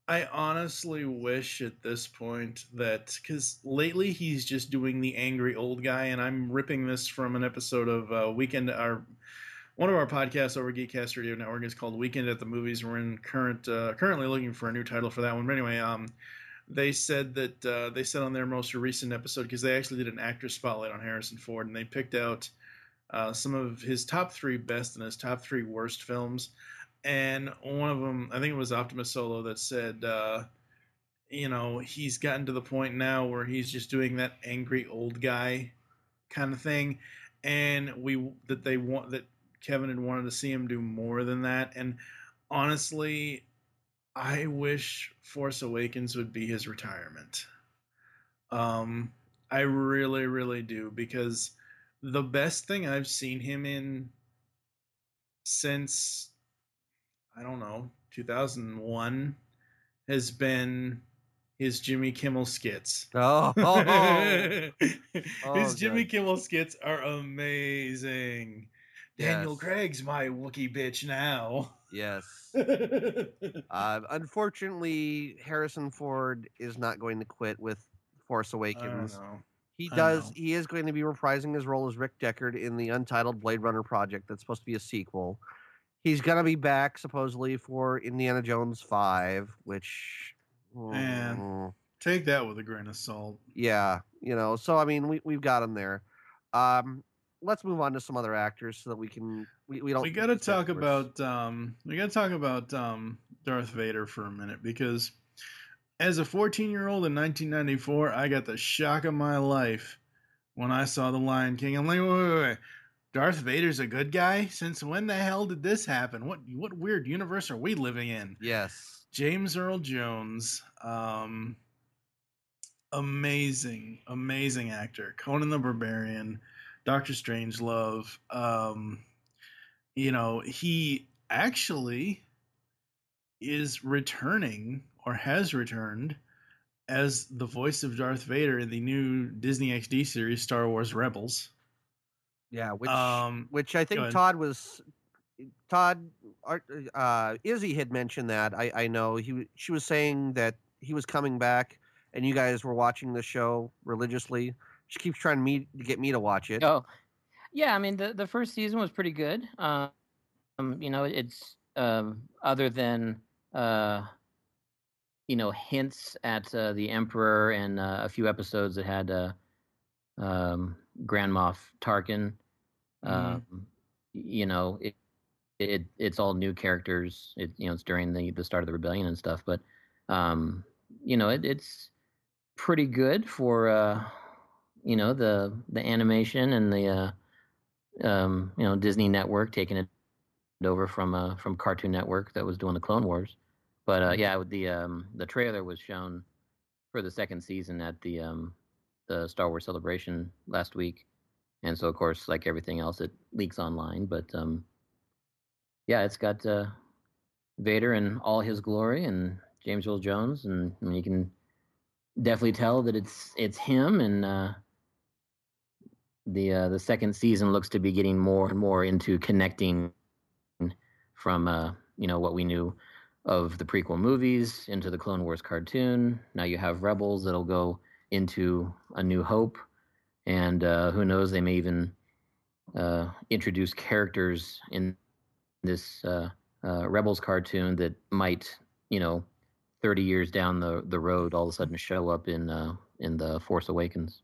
I honestly wish at this point that because lately he's just doing the angry old guy, and I'm ripping this from an episode of uh, Weekend. Our one of our podcasts over Geekcast Radio Network is called Weekend at the Movies. We're in current uh, currently looking for a new title for that one. But anyway, um, they said that uh, they said on their most recent episode because they actually did an actor spotlight on Harrison Ford, and they picked out uh, some of his top three best and his top three worst films. And one of them, I think it was Optimus Solo, that said, uh, you know, he's gotten to the point now where he's just doing that angry old guy kind of thing. And we, that they want, that Kevin had wanted to see him do more than that. And honestly, I wish Force Awakens would be his retirement. Um, I really, really do because the best thing I've seen him in since I don't know 2001 has been his Jimmy Kimmel skits. Oh, oh. oh his Jimmy. Kimmel skits are amazing. Daniel yes. Craig's my Wookie bitch now. Yes. uh, unfortunately, Harrison Ford is not going to quit with Force Awakens. He does. He is going to be reprising his role as Rick Deckard in the untitled Blade Runner project that's supposed to be a sequel. He's going to be back supposedly for Indiana Jones Five, which man, mm, take that with a grain of salt. Yeah, you know. So I mean, we we've got him there. Um, let's move on to some other actors so that we can we, we don't. We got to talk about um, we got to talk about um, Darth Vader for a minute because as a 14 year old in 1994, I got the shock of my life when I saw The Lion King. I'm like, wait, wait, wait. Darth Vader's a good guy. Since when the hell did this happen? What what weird universe are we living in? Yes. James Earl Jones, um, amazing, amazing actor. Conan the Barbarian, Doctor Strangelove. Um, you know, he actually is returning or has returned as the voice of Darth Vader in the new Disney XD series Star Wars Rebels. Yeah, which Um, which I think. Todd was Todd Art- uh Izzy had mentioned that. I I know he she was saying that he was coming back and you guys were watching the show religiously. She keeps trying to, me, to get me to watch it. Oh, yeah. I mean, the the first season was pretty good. Um, you know, it's um, other than uh, you know hints at uh, the Emperor and uh, a few episodes that had uh, um, Grand Moff Tarkin. Mhm. Um, you know, it, it it's all new characters. It you know it's during the the start of the rebellion and stuff, but um, you know it, it's pretty good for uh, you know the the animation and the uh, um, you know Disney Network taking it over from uh, from Cartoon Network that was doing the Clone Wars. But uh, yeah, the um, the trailer was shown for the second season at the um, the Star Wars Celebration last week, and so of course, like everything else, it leaks online. But um, yeah, it's got uh, Vader in all his glory and James Earl Jones, and, and you can definitely tell that it's it's him. And uh, the uh, the second season looks to be getting more and more into connecting from uh, you know what we knew of the prequel movies into the Clone Wars cartoon. Now you have Rebels that'll go into A New Hope, and uh, who knows, they may even uh, introduce characters in this uh, uh, Rebels cartoon that might, you know, thirty years down the the road, all of a sudden show up in in the Force Awakens.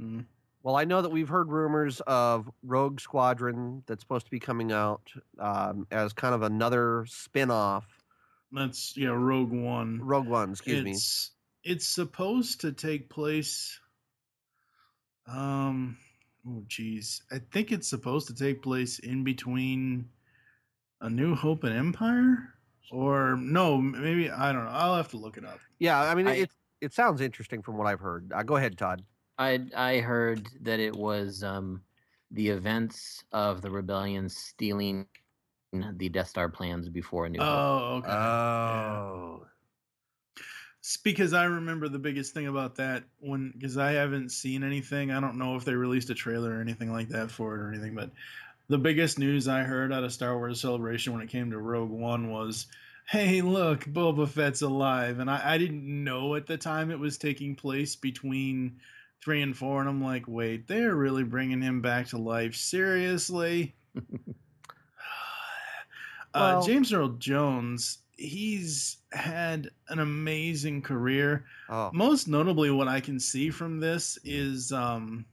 Mm. Well, I know that we've heard rumors of Rogue Squadron that's supposed to be coming out um, as kind of another spin-off. That's yeah, Rogue One. Rogue One, excuse me. it's it's supposed to take place um oh geez i think it's supposed to take place in between a new hope and empire or no maybe i don't know i'll have to look it up Yeah, I mean I- it. It sounds interesting from what I've heard. Uh, go ahead, Todd. I I heard that it was um, the events of the rebellion stealing the Death Star plans before a new Hope. oh okay Oh, It's because I remember the biggest thing about that when because I haven't seen anything. I don't know if they released a trailer or anything like that for it or anything, but the biggest news I heard out of Star Wars Celebration when it came to Rogue One was, "Hey, look, Boba Fett's alive," and I, I didn't know at the time it was taking place between three and four, and I'm like, "Wait, they're really bringing him back to life? Seriously?" uh, James Earl Jones, he's had an amazing career. oh, Most notably, what I can see from this is um,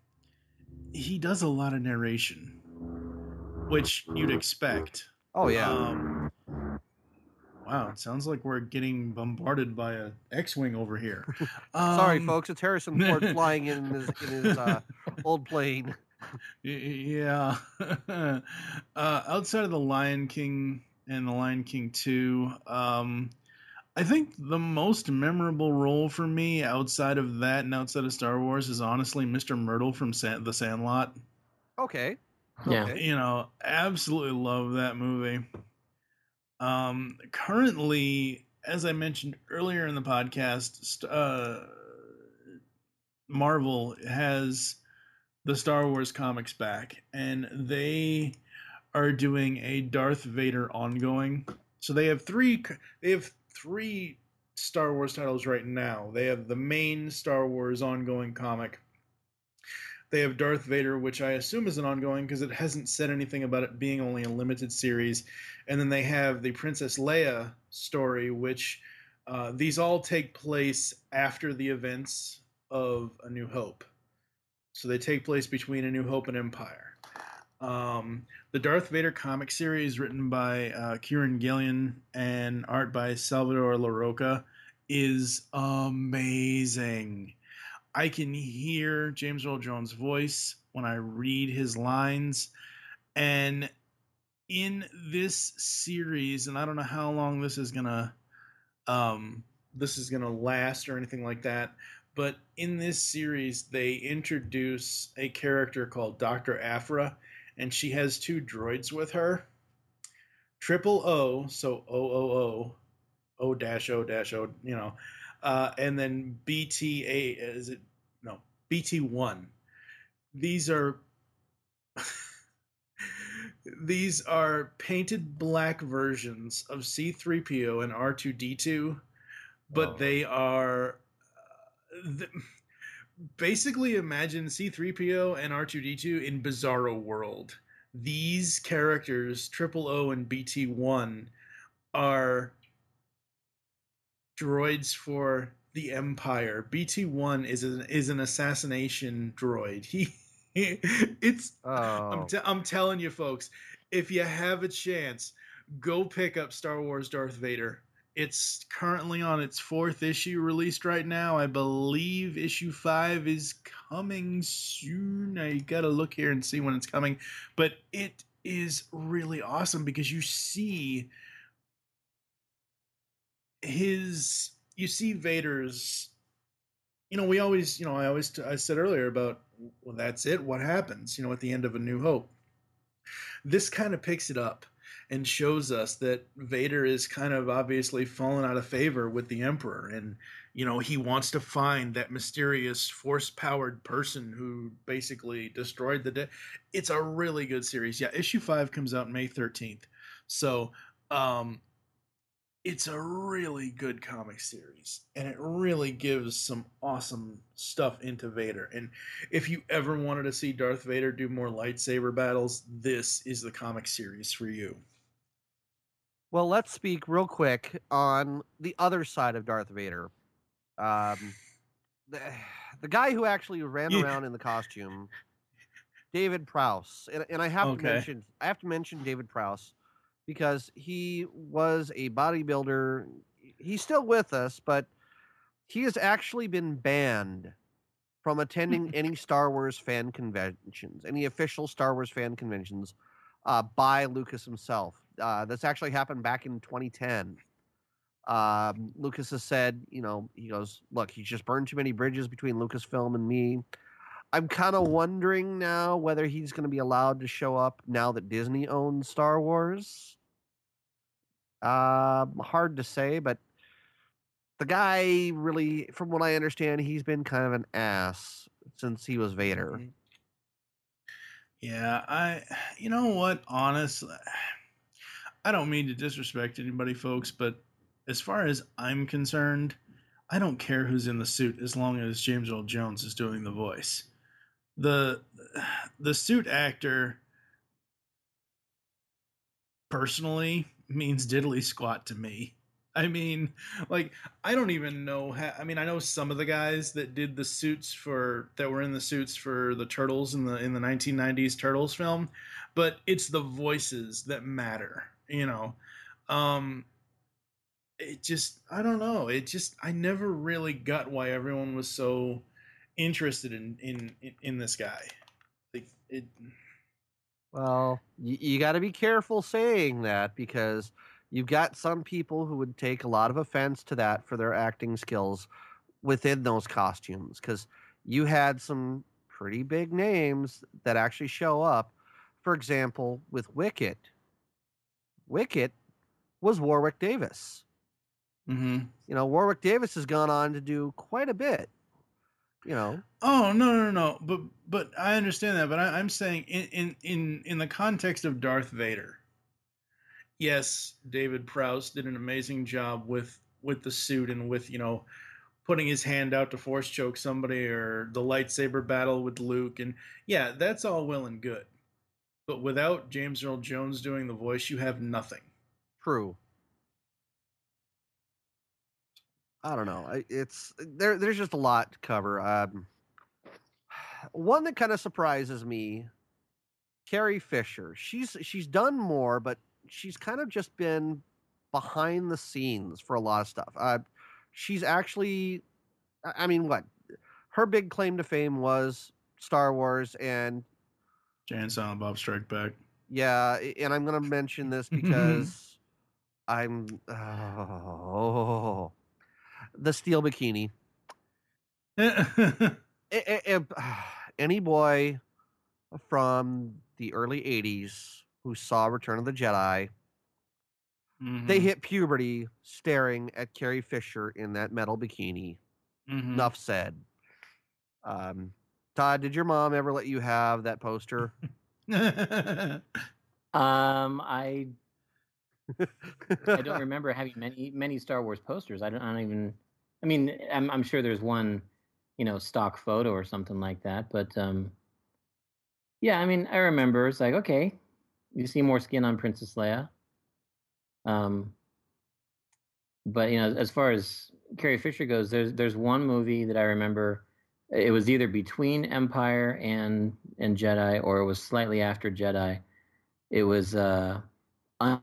he does a lot of narration, which you'd expect. oh yeah. Um, wow, it sounds like we're getting bombarded by a X-wing over here. Sorry, Um, folks. It's Harrison Ford flying in his in his uh, old plane. Yeah. uh, outside of the Lion King and the Lion King 2, um, I think the most memorable role for me outside of that and outside of Star Wars is honestly Mr. Mertle from San- The Sandlot. Okay. Yeah. You know, absolutely love that movie. Um, currently, as I mentioned earlier in the podcast, uh, Marvel has the Star Wars comics back, and they are doing a Darth Vader ongoing. So they have three. They have three Star Wars titles right now. They have the main Star Wars ongoing comic. They have Darth Vader, which I assume is an ongoing because it hasn't said anything about it being only a limited series. And then they have the Princess Leia story, which uh, these all take place after the events of A New Hope. So they take place between A New Hope and Empire. Um, the Darth Vader comic series, written by uh, Kieron Gillen and art by Salvador Larroca, is amazing. I can hear James Earl Jones' voice when I read his lines. And in this series, and I don't know how long this is gonna um this is gonna last or anything like that, but in this series they introduce a character called Dr. Aphra, and she has two droids with her. Triple O, so O O O, O dash O dash O, you know, uh, and then BTA is it no BT one. These are these are painted black versions of C3PO and R2D2, but oh. they are uh, th- basically imagine C3PO and R2D2 in Bizarro World. These characters, Triple O and BT1, are droids for the Empire. BT1 is an is an assassination droid. He it's oh. I'm, t- I'm telling you folks if you have a chance go pick up star wars darth vader it's currently on its fourth issue released right now i believe issue five is coming soon i gotta look here and see when it's coming but it is really awesome because you see his you see vader's you know we always you know i always i said earlier about well, that's it. What happens, you know, at the end of A New Hope? This kind of picks it up and shows us that Vader is kind of obviously fallen out of favor with the Emperor. And, you know, he wants to find that mysterious force powered person who basically destroyed the day. It's a really good series. Yeah, issue five comes out May 13th. So, um, it's a really good comic series and it really gives some awesome stuff into Vader. And if you ever wanted to see Darth Vader do more lightsaber battles, this is the comic series for you. Well, let's speak real quick on the other side of Darth Vader. Um, the, the guy who actually ran yeah. around in the costume, David Prowse, and, and I have okay. to mention I have to mention David Prowse because he was a bodybuilder. He's still with us, but he has actually been banned from attending any Star Wars fan conventions, any official Star Wars fan conventions uh, by Lucas himself. Uh, this actually happened back in 2010. Um, Lucas has said, you know, he goes, look, he's just burned too many bridges between Lucasfilm and me. I'm kind of wondering now whether he's going to be allowed to show up now that Disney owns Star Wars. Uh, hard to say, but the guy really, from what I understand, he's been kind of an ass since he was Vader. Mm-hmm. Yeah, I, you know what, honestly, I don't mean to disrespect anybody, folks, but as far as I'm concerned, I don't care who's in the suit as long as James Earl Jones is doing the voice. The the suit actor personally means diddly squat to me. I mean, like I don't even know how I mean, I know some of the guys that did the suits for that were in the suits for the Turtles in the in the 1990s Turtles film, but it's the voices that matter, you know. Um it just I don't know. It just I never really got why everyone was so interested in in in, in this guy. Like it well, you, you got to be careful saying that because you've got some people who would take a lot of offense to that for their acting skills within those costumes because you had some pretty big names that actually show up. For example, with Wicket, Wicket was Warwick Davis. Mm-hmm. You know, Warwick Davis has gone on to do quite a bit you know. Oh no no no! But but I understand that. But I, am saying in, in in in the context of Darth Vader, yes, David Prowse did an amazing job with with the suit and with you know putting his hand out to force choke somebody or the lightsaber battle with Luke and yeah, that's all well and good. But without James Earl Jones doing the voice, you have nothing. True. I don't know. It's there. There's just a lot to cover. Um, one that kind of surprises me, Carrie Fisher. She's she's done more, but she's kind of just been behind the scenes for a lot of stuff. Uh, she's actually, I mean, what her big claim to fame was Star Wars and Jay and Silent Bob Strike Back. Yeah, and I'm going to mention this because I'm oh, the steel bikini. I- I- if- any boy from the early 80s who saw Return of the Jedi, they Mhm, hit puberty staring at Carrie Fisher in that metal bikini. mhm. Enough said. Um, Todd, did your mom ever let you have that poster? Um, I I don't remember having many many Star Wars posters. I don't, I don't even. I mean, I'm I'm sure there's one, you know, stock photo or something like that. But um, yeah, I mean, I remember. It's like okay, you see more skin on Princess Leia. Um, but you know, as far as Carrie Fisher goes, there's there's one movie that I remember. It was either between Empire and and Jedi, or it was slightly after Jedi. It was uh, Un-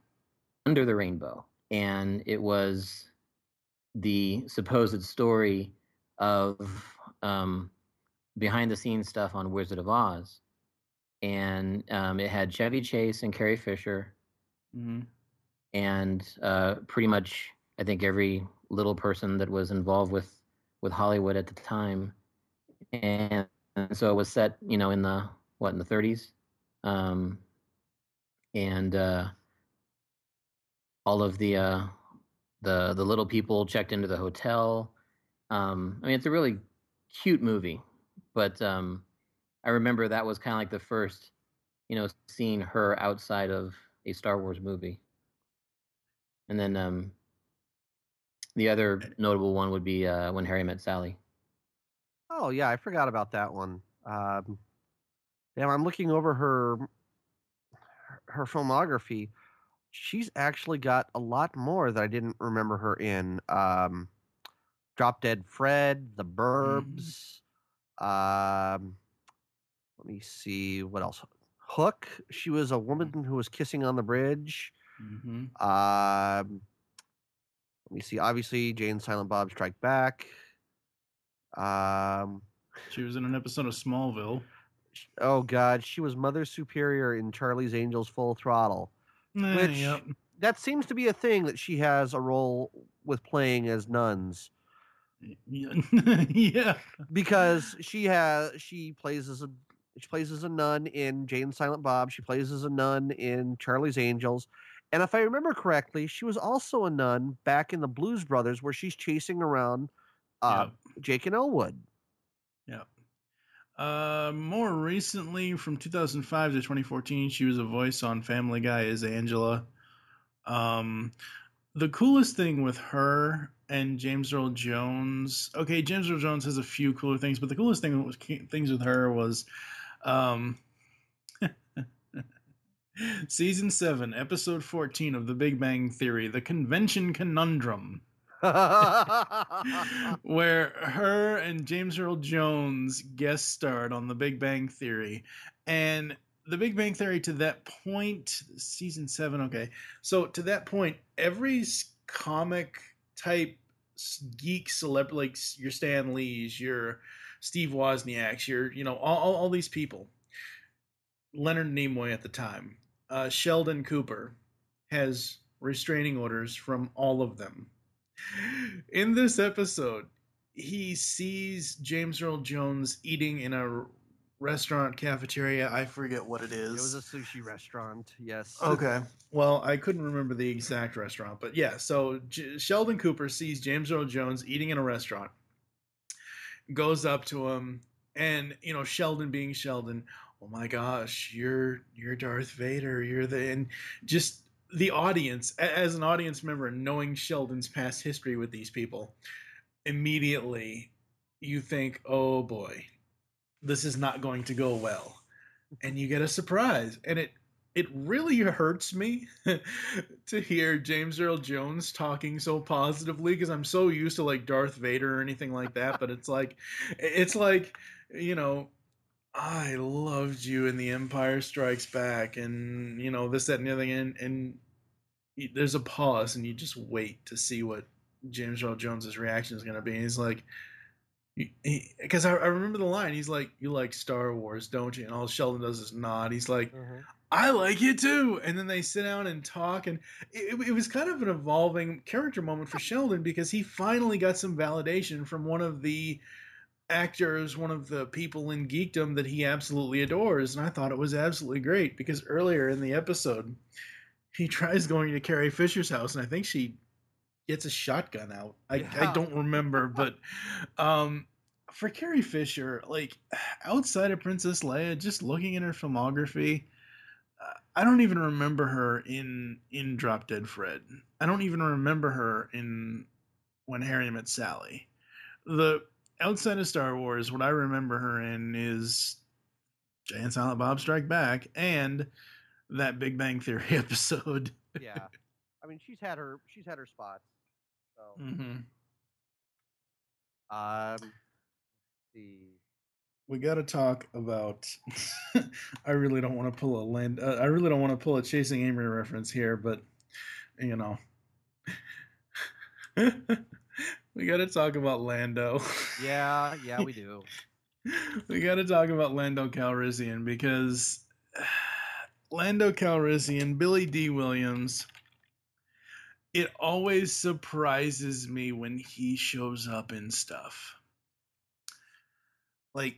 Under the Rainbow, and it was the supposed story of um, behind the scenes stuff on Wizard of Oz, and um, it had Chevy Chase and Carrie Fisher, Mhm. and uh, pretty much I think every little person that was involved with with Hollywood at the time, and, and so it was set, you know, in the what in the 30s, um, and uh, all of the uh, the the little people checked into the hotel. Um, I mean, it's a really cute movie, but um, I remember that was kind of like the first, you know, seeing her outside of a Star Wars movie. And then um, the other notable one would be uh, when Harry met Sally. Oh yeah, I forgot about that one. Um, damn, I'm looking over her her filmography. She's actually got a lot more that I didn't remember her in. Um, Drop Dead Fred, The Burbs. Um, let me see what else. Hook. She was a woman who was kissing on the bridge. Mhm. Um, let me see. Obviously, Jay and Silent Bob Strike Back. Um, She was in an episode of Smallville. oh God, she was Mother Superior in Charlie's Angels Full Throttle. Eh, Which- yep. That seems to be a thing that she has a role with playing as nuns Yeah. yeah. because she has she plays as a she plays as a nun in Jay and Silent Bob. She plays as a nun in Charlie's Angels. And if I remember correctly, she was also a nun back in the Blues Brothers, where she's chasing around uh, Yep. Jake and Elwood. Yep. Uh, more recently, from 2005 to 2014, she was a voice on Family Guy as Angela. Um, the coolest thing with her and James Earl Jones. Okay, James Earl Jones has a few cooler things, but the coolest thing was things with her was, um, season seven, episode 14 of The Big Bang Theory, the Convention Conundrum where her and James Earl Jones guest starred on The Big Bang Theory. And The Big Bang Theory to that point, season seven, okay. So to that point, every comic type geek celebrity, like your Stan Lees, your Steve Wozniaks, your, you know, all, all, all these people, Leonard Nimoy at the time, uh, Sheldon Cooper has restraining orders from all of them. In this episode, he sees James Earl Jones eating in a restaurant cafeteria. I forget what it is. it was a sushi restaurant. Yes. Okay. Well, I couldn't remember the exact restaurant, but yeah. So J- Sheldon Cooper sees James Earl Jones eating in a restaurant, goes up to him, and you know Sheldon being Sheldon. Oh my gosh, you're you're Darth Vader. You're the and just the audience as an audience member knowing Sheldon's past history with these people, immediately you think, oh boy, this is not going to go well, and you get a surprise, and it it really hurts me to hear James Earl Jones talking so positively because I'm so used to like Darth Vader or anything like that. But it's like, it's like, you know, I loved you in The Empire Strikes Back, and you know this, that, and the other thing, and and there's a pause, and you just wait to see what James Earl Jones's reaction is going to be. And he's like. Because I, I remember the line, he's like, "You like Star Wars, don't you?" And all Sheldon does is nod. He's like, Mhm. I like it too. And then they sit down and talk, and it, it was kind of an evolving character moment for Sheldon because he finally got some validation from one of the actors, one of the people in geekdom that he absolutely adores. And I thought it was absolutely great because earlier in the episode, he tries going to Carrie Fisher's house, and I think she gets a shotgun out. I, Yeah. I don't remember, but um, for Carrie Fisher, like outside of Princess Leia, just looking at her filmography, uh, I don't even remember her in in Drop Dead Fred. I don't even remember her in When Harry Met Sally. The outside of Star Wars, what I remember her in is Jay and Silent Bob Strike Back and that Big Bang Theory episode. Yeah. I mean, she's had her she's had her spots. So, Mm-hmm. um, let's see. we got to talk about. I really don't want to pull a land. Uh, I really don't want to pull a chasing Amy reference here, but you know, we got to talk about Lando. Yeah, yeah, we do. we got to talk about Lando Calrissian because Lando Calrissian, Billy Dee. Williams. It always surprises me when he shows up in stuff. Like,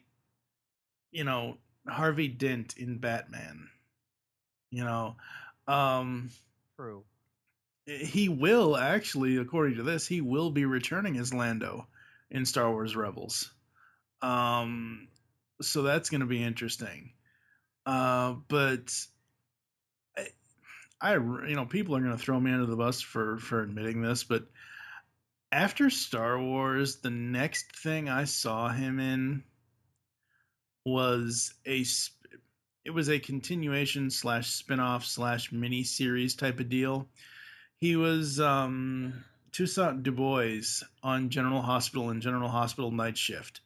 you know, Harvey Dent in Batman. You know, um, True. He will actually, according to this, he will be returning as Lando in Star Wars Rebels. Um, so that's going to be interesting. Uh, but I, I, you know, people are going to throw me under the bus for for admitting this, but after Star Wars, the next thing I saw him in was a it was a continuation slash spin-off slash mini series type of deal. He was um Toussaint Du Bois on General Hospital and General Hospital Night Shift.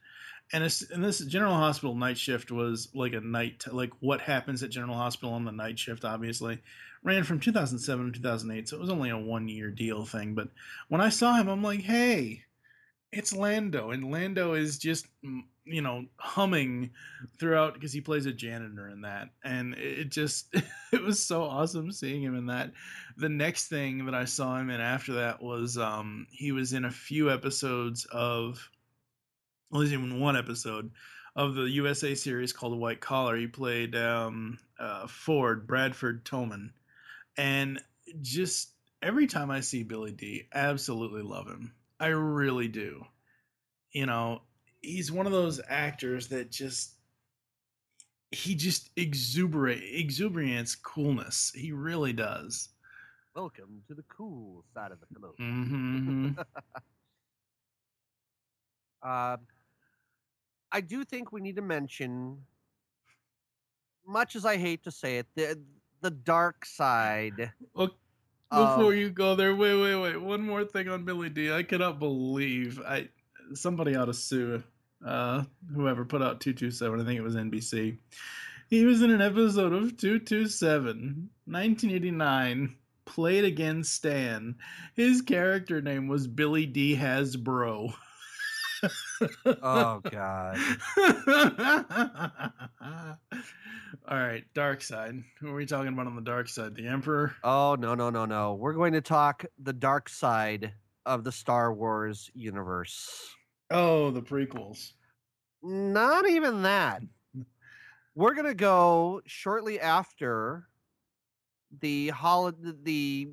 And, and this General Hospital Night Shift was like a night, like what happens at General Hospital on the night shift, obviously. Ran from 2007 to 2008, so it was only a one year deal thing. But when I saw him, I'm like, hey, it's Lando. And Lando is just, mm, you know, humming throughout because he plays a janitor in that. And it just, it was so awesome seeing him in that the next thing that I saw him in after that was um he was in a few episodes of well he's in one episode of the USA series called White Collar. He played um uh Ford, Bradford Tolman. And just every time I see Billy Dee, absolutely love him. I really do. You know, he's one of those actors that just he just exuberate exuberance coolness. He really does. Welcome to the cool side of the pillow. Mm-hmm. Uh, I do think we need to mention, much as I hate to say it, the the dark side. Before you go there, wait, wait, wait. One more thing on Billy Dee. I cannot believe I somebody ought to sue uh whoever put out 227. I think it was NBC. He was in an episode of 227, 1989. Played against Stan. His character name was Billy Dee. Hasbro. oh God. All right, dark side. Who are we talking about on the dark side? The Emperor? Oh no no no no. We're going to talk the dark side of the Star Wars universe. Oh, the prequels. Not even that. We're gonna go shortly after the holiday, the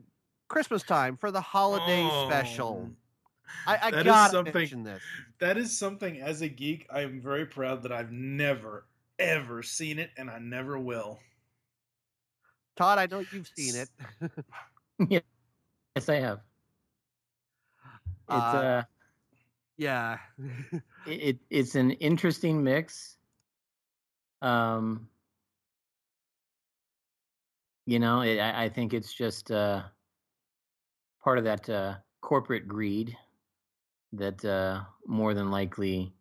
Christmas time for the holiday oh. special. I, I that is gotta something- mention this. That is something as a geek, I am very proud that I've never, ever seen it, and I never will. Todd, I know you've seen it. yes, I have. It's Uh, uh, yeah. it, it it's an interesting mix. Um, you know, it, I, I think it's just uh, part of that uh, corporate greed that uh, more than likely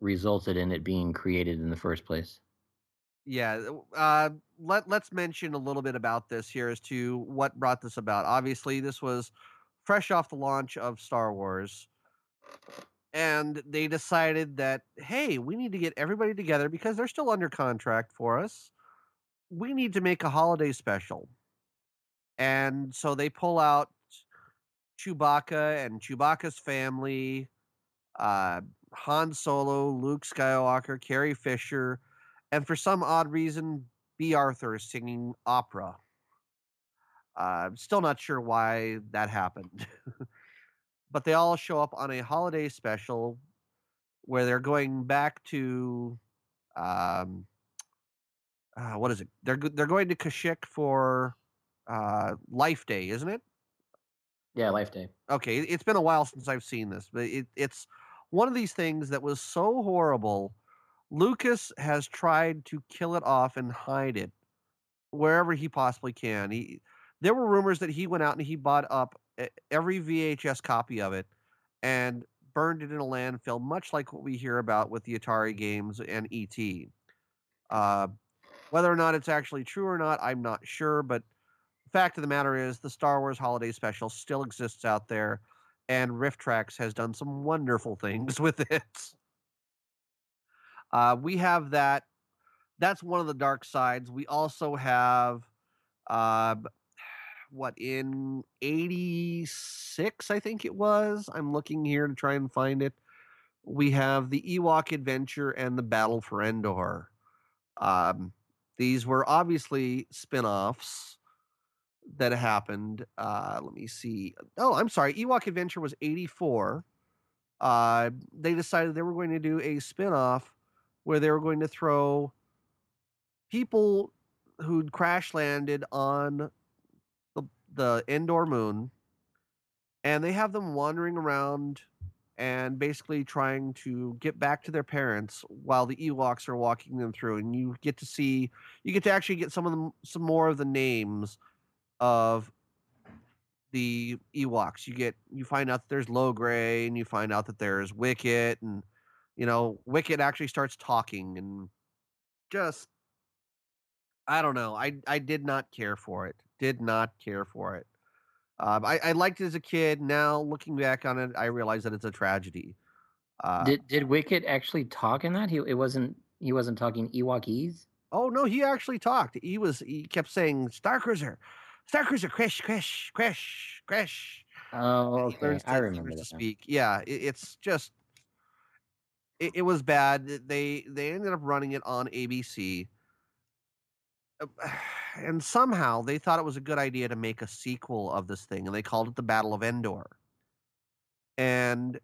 resulted in it being created in the first place. Yeah, uh, let let's mention a little bit about this here as to what brought this about. Obviously, this was fresh off the launch of Star Wars, and they decided that hey, we need to get everybody together because they're still under contract for us. we need to make a holiday special. And so they pull out Chewbacca and Chewbacca's family, uh, Han Solo, Luke Skywalker, Carrie Fisher, and for some odd reason, Bea Arthur is singing opera. Uh, I'm still not sure why that happened. but they all show up on a holiday special where they're going back to um, uh, what is it? They're they're going to Kashyyyk for uh, Life Day, isn't it? Yeah, Life Day. Okay, it's been a while since I've seen this, but it, it's one of these things that was so horrible. Lucas has tried to kill it off and hide it wherever he possibly can. He there were rumors that he went out and he bought up every VHS copy of it and burned it in a landfill, much like what we hear about with the Atari games and ET. Uh, whether or not it's actually true or not, I'm not sure. But fact of the matter is, the Star Wars Holiday Special still exists out there, and RiffTrax has done some wonderful things with it. Uh, we have that. That's one of the dark sides. We also have, uh, what in '86, I think it was. I'm looking here to try and find it. We have the Ewok Adventure and the Battle for Endor. Um, these were obviously spin-offs that happened. Uh, let me see. Oh, I'm sorry. Ewok Adventure was 84. Uh, they decided they were going to do a spin-off where they were going to throw people who'd crash landed on the, the Endor moon and they have them wandering around and basically trying to get back to their parents while the Ewoks are walking them through. And you get to see, you get to actually get some of them, some more of the names of the Ewoks. You get, you find out that there's Logray, and you find out that there's Wicket, and you know, Wicket actually starts talking, and just, I don't know. I I did not care for it. Did not care for it. Um, I, I liked it as a kid. Now looking back on it, I realize that it's a tragedy. Uh, did did Wicket actually talk in that? He it wasn't he wasn't talking Ewokese. Oh no, he actually talked. He was he kept saying Star Cruiser, Star Cruiser, crash, crash, crash, crash. Oh, okay. I remember to speak. Yeah, it, it's just it, it was bad. They they ended up running it on ABC. Uh, and somehow they thought it was a good idea to make a sequel of this thing, and they called it the Battle of Endor. And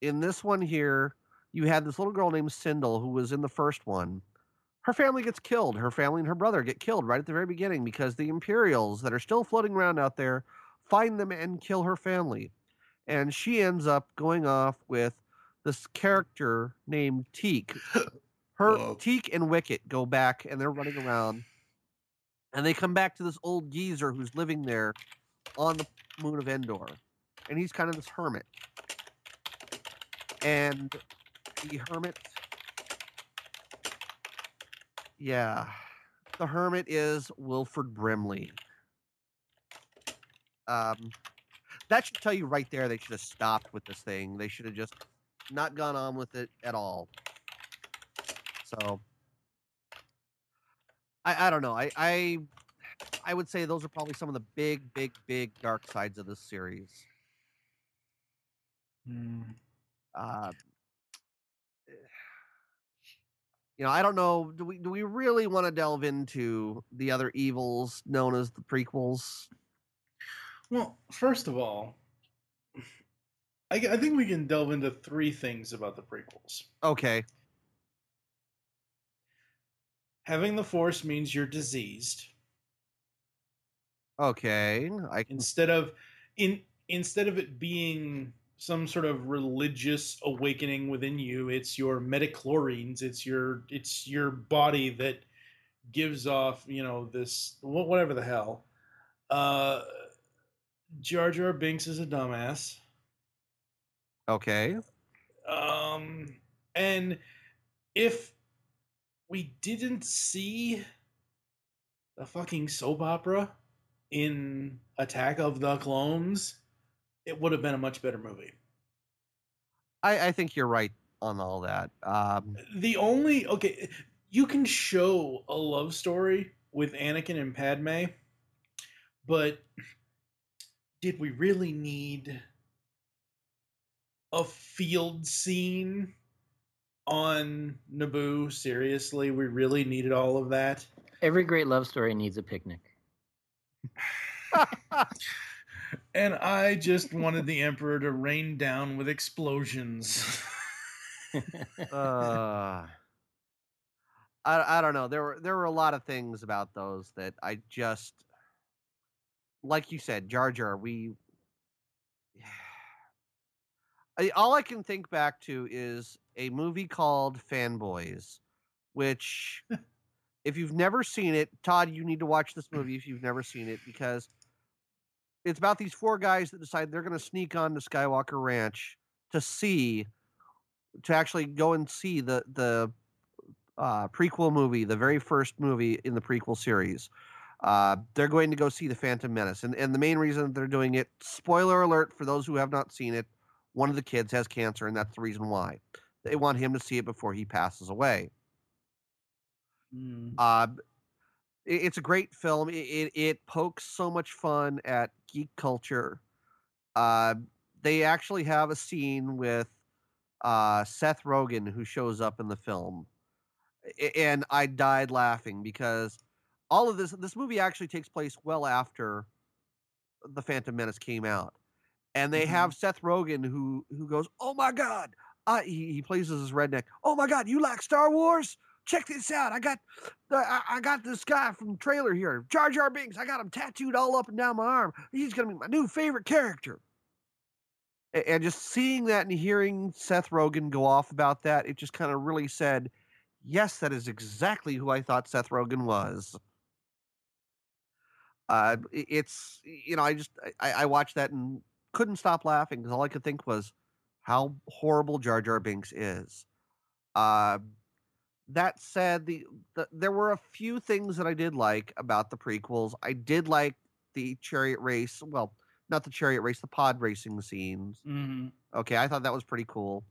in this one here, you had this little girl named Cindel who was in the first one. Her family gets killed. Her family and her brother get killed right at the very beginning because the Imperials that are still floating around out there find them and kill her family. And she ends up going off with this character named Teek. Her Whoa. Teek and Wicket go back and they're running around and they come back to this old geezer who's living there on the moon of Endor. And he's kind of this hermit. And the hermit. Yeah. The hermit is Wilford Brimley. Um, that should tell you right there they should have stopped with this thing. They should have just not gone on with it at all. So I, I don't know. I, I I would say those are probably some of the big, big, big dark sides of this series. Mm. Uh, you know, I don't know. Do we do we really want to delve into the other evils known as the prequels? Well, first of all, I, I think we can delve into three things about the prequels. Okay having the force means you're diseased. Okay, I can... instead of in instead of it being some sort of religious awakening within you, it's your midichlorians, it's your it's your body that gives off, you know, this whatever the hell. Uh Jar Jar Binks is a dumbass. Okay. Um and if we didn't see the fucking soap opera in Attack of the Clones, it would have been a much better movie. I, I think you're right on all that. Um, the only okay, you can show a love story with Anakin and Padme, but did we really need a field scene on Naboo? Seriously, we really needed all of that? Every great love story needs a picnic. and I just wanted the Emperor to rain down with explosions. uh, I I don't know. There were there were a lot of things about those that I just like you said, Jar Jar, we I, all I can think back to is a movie called Fanboys, which if you've never seen it, Todd, you need to watch this movie if you've never seen it because it's about these four guys that decide they're going to sneak on to Skywalker Ranch to see to actually go and see the the uh, prequel movie, the very first movie in the prequel series. Uh, they're going to go see the Phantom Menace, and and the main reason they're doing it. Spoiler alert for those who have not seen it: one of the kids has cancer, and that's the reason why they want him to see it before he passes away. Mm. Uh, it's a great film. It, it, it pokes so much fun at geek culture. Uh, they actually have a scene with uh, Seth Rogen who shows up in the film, and I died laughing because all of this this movie actually takes place well after the Phantom Menace came out, and they mm-hmm. have Seth Rogen who who goes, "Oh my God!" Uh, he, he plays as his redneck. Oh my God, you like Star Wars? Check this out. I got I, I got this guy from the trailer here, Jar Jar Binks. I got him tattooed all up and down my arm. He's gonna be my new favorite character. And, and just seeing that and hearing Seth Rogen go off about that, it just kind of really said, "Yes, that is exactly who I thought Seth Rogen was." Uh, it's you know I just I, I watched that and couldn't stop laughing because all I could think was how horrible Jar Jar Binks is. Uh, that said, the, the there were a few things that I did like about the prequels. I did like the chariot race. Well, not the chariot race, the pod racing scenes. Mm-hmm. Okay, I thought that was pretty cool.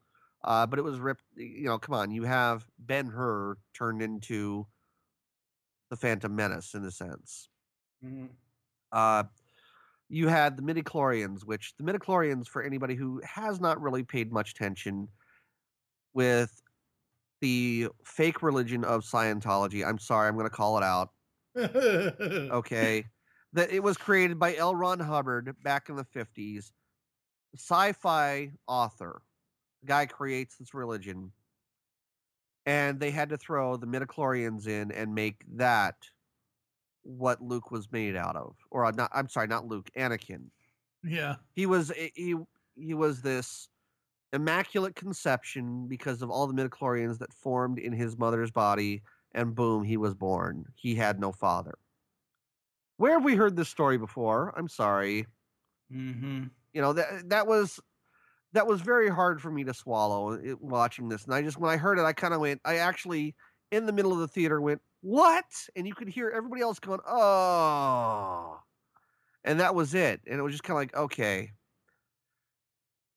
Uh, but it was ripped. You know, come on, you have Ben Hur turned into the Phantom Menace in a sense. Mm-hmm. Uh, you had the midichlorians, which the midichlorians, for anybody who has not really paid much attention, with the fake religion of Scientology. I'm sorry, I'm going to call it out. okay, that it was created by L. Ron Hubbard back in the 50s, sci-fi author. The guy creates this religion, and they had to throw the midichlorians in and make that what Luke was made out of, or uh, not. I'm sorry, not Luke. Anakin. Yeah, he was he he was this immaculate conception because of all the midichlorians that formed in his mother's body, and boom, he was born. He had no father. Where have we heard this story before? I'm sorry. Mm-hmm. You know that that was that was very hard for me to swallow it, uh, watching this, and I just when I heard it, I kind of went. I actually in the middle of the theater went, "What?" And you could hear everybody else going, "Oh," and that was it. And it was just kind of like, okay,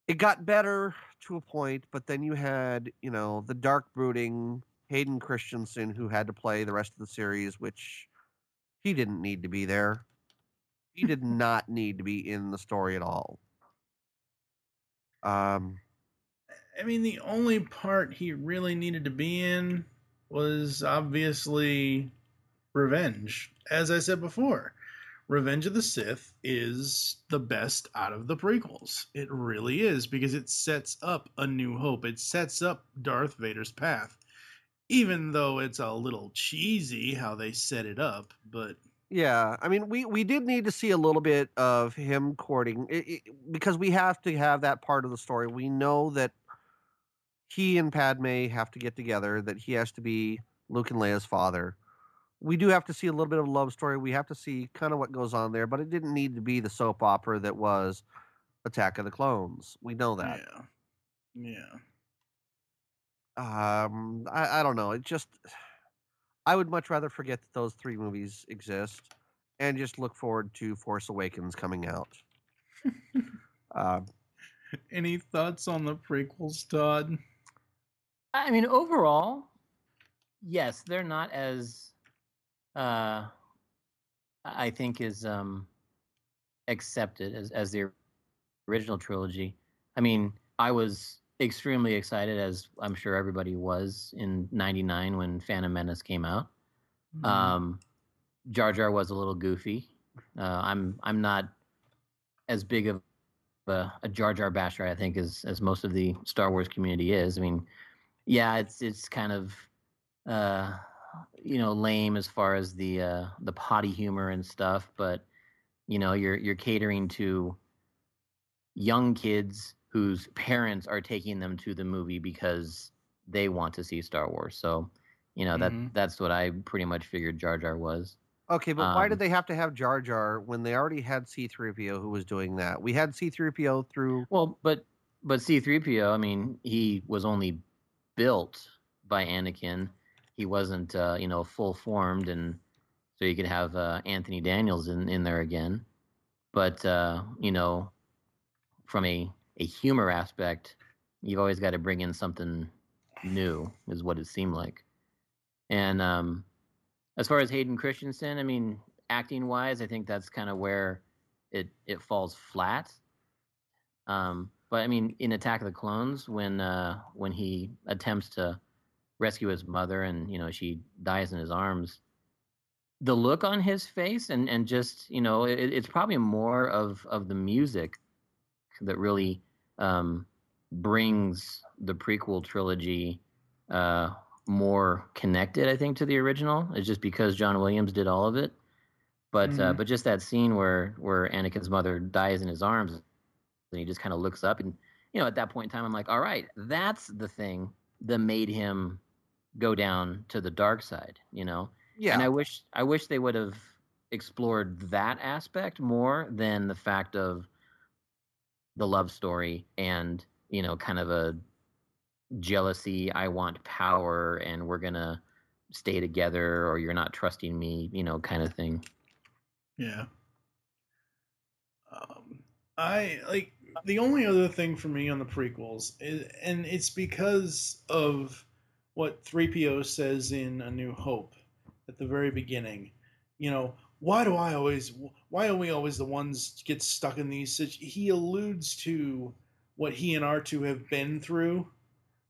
it got better to a point, but then you had, you know, the dark brooding Hayden Christensen who had to play the rest of the series, which he didn't need to be there. He did not need to be in the story at all. Um, I mean, the only part he really needed to be in was obviously revenge. As I said before, Revenge of the Sith is the best out of the prequels. It really is because it sets up a new hope. It sets up Darth Vader's path. Even though it's a little cheesy how they set it up, but yeah, I mean, we we did need to see a little bit of him courting it, it, because we have to have that part of the story. We know that he and Padme have to get together. That he has to be Luke and Leia's father we do have to see a little bit of a love story. We have to see kind of what goes on there, but it didn't need to be the soap opera that was Attack of the Clones. We know that. Yeah. Yeah. Um, I, I don't know. It just, I would much rather forget that those three movies exist and just look forward to Force Awakens coming out. uh, Any thoughts on the prequels, Todd? I mean, overall, yes, they're not as uh, I think is um, accepted as as the original trilogy. I mean, I was extremely excited, as I'm sure everybody was in '99 when Phantom Menace came out. Mm-hmm. Um, Jar Jar was a little goofy. Uh, I'm I'm not as big of a, a Jar Jar basher, I think, as as most of the Star Wars community is. I mean, yeah, it's it's kind of uh, you know lame as far as the uh, the potty humor and stuff, but you know you're you're catering to young kids whose parents are taking them to the movie because they want to see Star Wars. So, you know that Mhm. that's what I pretty much figured Jar Jar was. Okay, but why Um, did they have to have Jar Jar when they already had C3PO who was doing that? We had C3PO through Well, but but C3PO, I mean, he was only built by Anakin. He wasn't uh, you know, full formed and so you could have uh, Anthony Daniels in in there again. But uh, you know, from a a humor aspect, you've always got to bring in something new is what it seemed like. And um as far as Hayden Christensen, I mean, acting wise, I think that's kind of where it it falls flat. Um, but I mean, in Attack of the Clones, when uh, when he attempts to rescue his mother and you know she dies in his arms, the look on his face and and just you know it, it's probably more of of the music that really um, brings the prequel trilogy uh, more connected, I think, to the original. It's just because John Williams did all of it. But uh, Mhm. but just that scene where where Anakin's mother dies in his arms, and he just kind of looks up, and you know, at that point in time, I'm like, all right, that's the thing that made him go down to the dark side. You know, yeah. and I wish I wish they would have explored that aspect more than the fact of the love story and you know kind of a jealousy i want power and we're gonna stay together or you're not trusting me you know kind of thing Yeah. Um, I like the only other thing for me on the prequels, is, and it's because of what 3PO says in A New Hope at the very beginning. You know, why do I always, why are we always the ones get stuck in these? situ- He alludes to what he and R2 have been through.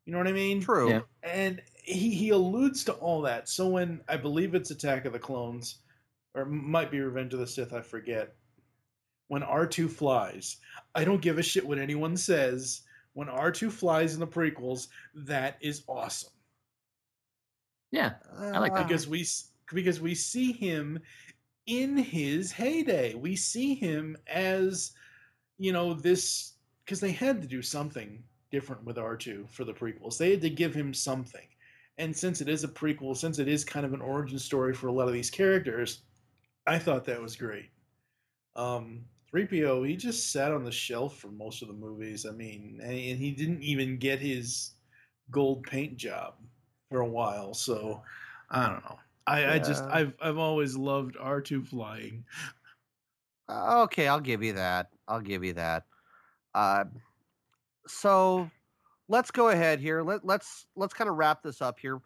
You know what I mean? True. Yeah. and he, he alludes to all that. So when I believe it's Attack of the Clones, or it might be Revenge of the Sith, I forget. When R2 flies, I don't give a shit what anyone says. When R2 flies in the prequels, that is awesome yeah I like that. Because we because we see him in his heyday. We see him as you know this because they had to do something different with R2 for the prequels. They had to give him something. And since it is a prequel, since it is kind of an origin story for a lot of these characters, I thought that was great. Um 3PO, he just sat on the shelf for most of the movies. I mean, and he didn't even get his gold paint job for a while. So I don't know. I, I just I've I've always loved R two flying. Uh, okay, I'll give you that. I'll give you that. Uh, so let's go ahead here. Let, let's let's kind of wrap this up here.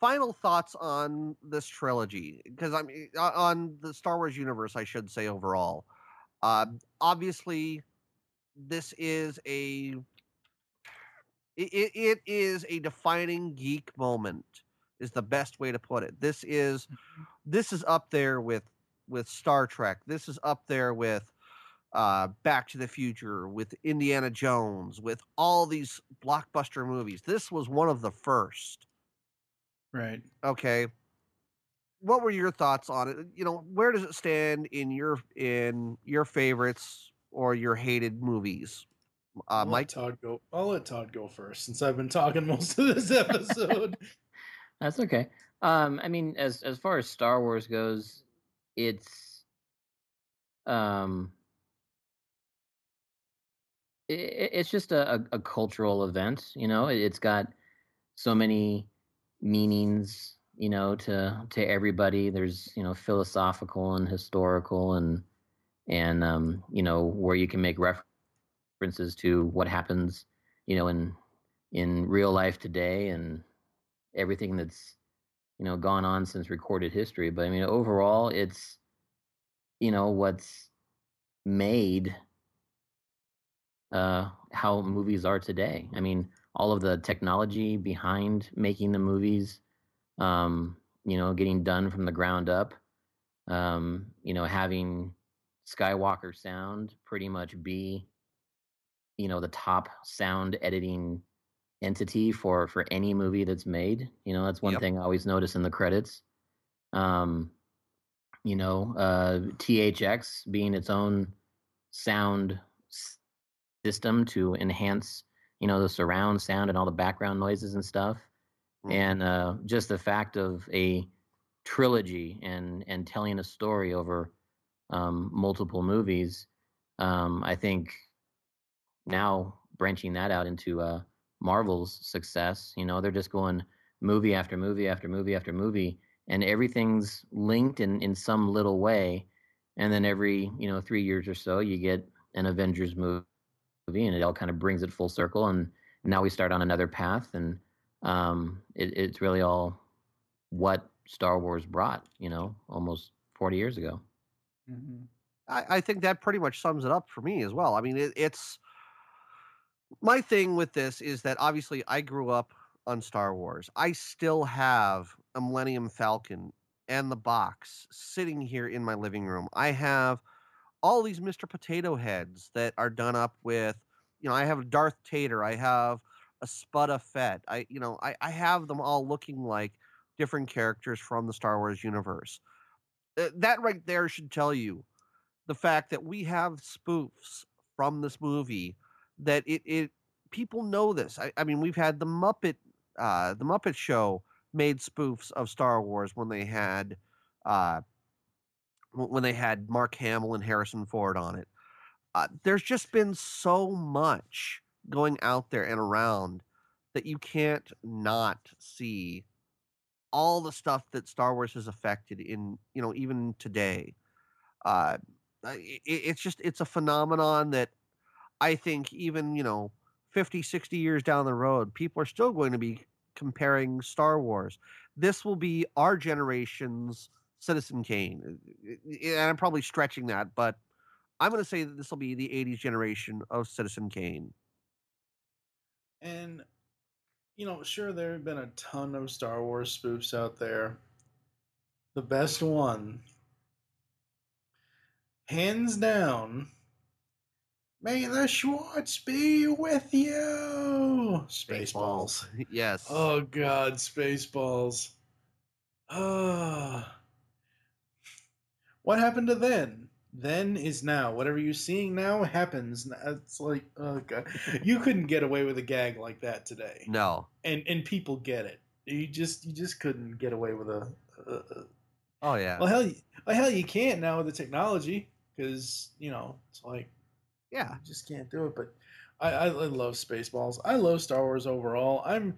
Final thoughts on this trilogy, because I'm uh, on the Star Wars universe, I should say overall. Uh, obviously, this is a it, it, it is a defining geek moment. Is the best way to put it. This is this is up there with with Star Trek. This is up there with uh, Back to the Future, with Indiana Jones, with all these blockbuster movies. This was one of the first. Right. Okay. What were your thoughts on it? You know, where does it stand in your in your favorites or your hated movies? Uh, I'll let Mike, Todd go. I'll let Todd go first since I've been talking most of this episode. that's okay um i mean as as far as star wars goes it's um i i- it's just a, a, cultural event you know It- it's got so many meanings you know to to everybody there's you know philosophical and historical and and um you know where you can make references to what happens you know in in real life today and everything that's you know gone on since recorded history. But I mean, overall, it's you know what's made uh, how movies are today. I mean, all of the technology behind making the movies, um, you know, getting done from the ground up, um, you know, having Skywalker Sound pretty much be, you know, the top sound editing entity for for any movie that's made. You know, that's one Yep. thing I always notice in the credits. Um, you know, uh, THX being its own sound system to enhance, you know, the surround sound and all the background noises and stuff. Mhm. And uh, just the fact of a trilogy and and telling a story over um, multiple movies, um, I think now branching that out into uh, Marvel's success, you know, they're just going movie after movie after movie after movie, and everything's linked in in some little way. And then every you know three years or so, you get an Avengers movie, and it all kind of brings it full circle. And now we start on another path, and um, it, it's really all what Star Wars brought, you know, almost forty years ago. Mhm. I, I think that pretty much sums it up for me as well. I mean, it, it's my thing with this is that obviously I grew up on Star Wars. I still have a Millennium Falcon and the box sitting here in my living room. I have all these Mr. Potato Heads that are done up with, you know, I have a Darth Tater, I have a Spudda Fett. I, you know, I, I have them all looking like different characters from the Star Wars universe. Uh, that right there should tell you the fact that we have spoofs from this movie that it, it people know this. I, I mean, we've had the Muppet uh, the Muppet Show made spoofs of Star Wars when they had uh, when they had Mark Hamill and Harrison Ford on it. Uh, there's just been so much going out there and around that you can't not see all the stuff that Star Wars has affected in you know even today. Uh, I- i- it's just it's a phenomenon that I think even you know 50, 60 years down the road, people are still going to be comparing Star Wars. This will be our generation's Citizen Kane, uh, and I'm probably stretching that, but I'm going to say that this will be the '80s generation of Citizen Kane. And you know, sure, there have been a ton of Star Wars spoofs out there. The best one, hands down, may the Schwartz be with you. Spaceballs. yes. Oh God, Spaceballs. Ah. what happened to then? Then is now. Whatever you're seeing now happens. It's like, oh God, you couldn't get away with a gag like that today, no. and and people get it. You just you just couldn't get away with a. a Oh yeah. well, hell, well, hell, you can't now with the technology because you know it's like yeah. I just can't do it. But I, I, I love Spaceballs. I love Star Wars overall. I'm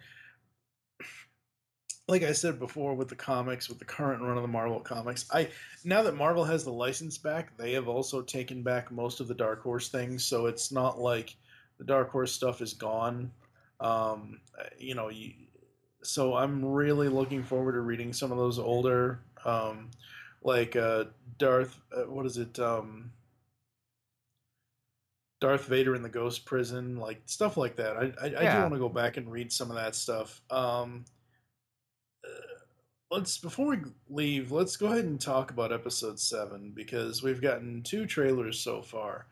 like I said before with the comics, with the current run of the Marvel comics. I now that Marvel has the license back, they have also taken back most of the Dark Horse things. So it's not like the Dark Horse stuff is gone. Um, you know, you, so I'm really looking forward to reading some of those older, um, like uh, Darth. Uh, what is it? Um, Darth Vader in the Ghost Prison, like stuff like that. I I, I do want to go back and read some of that stuff. Um, uh, let's before we leave, let's go ahead and talk about Episode Seven because we've gotten two trailers so far.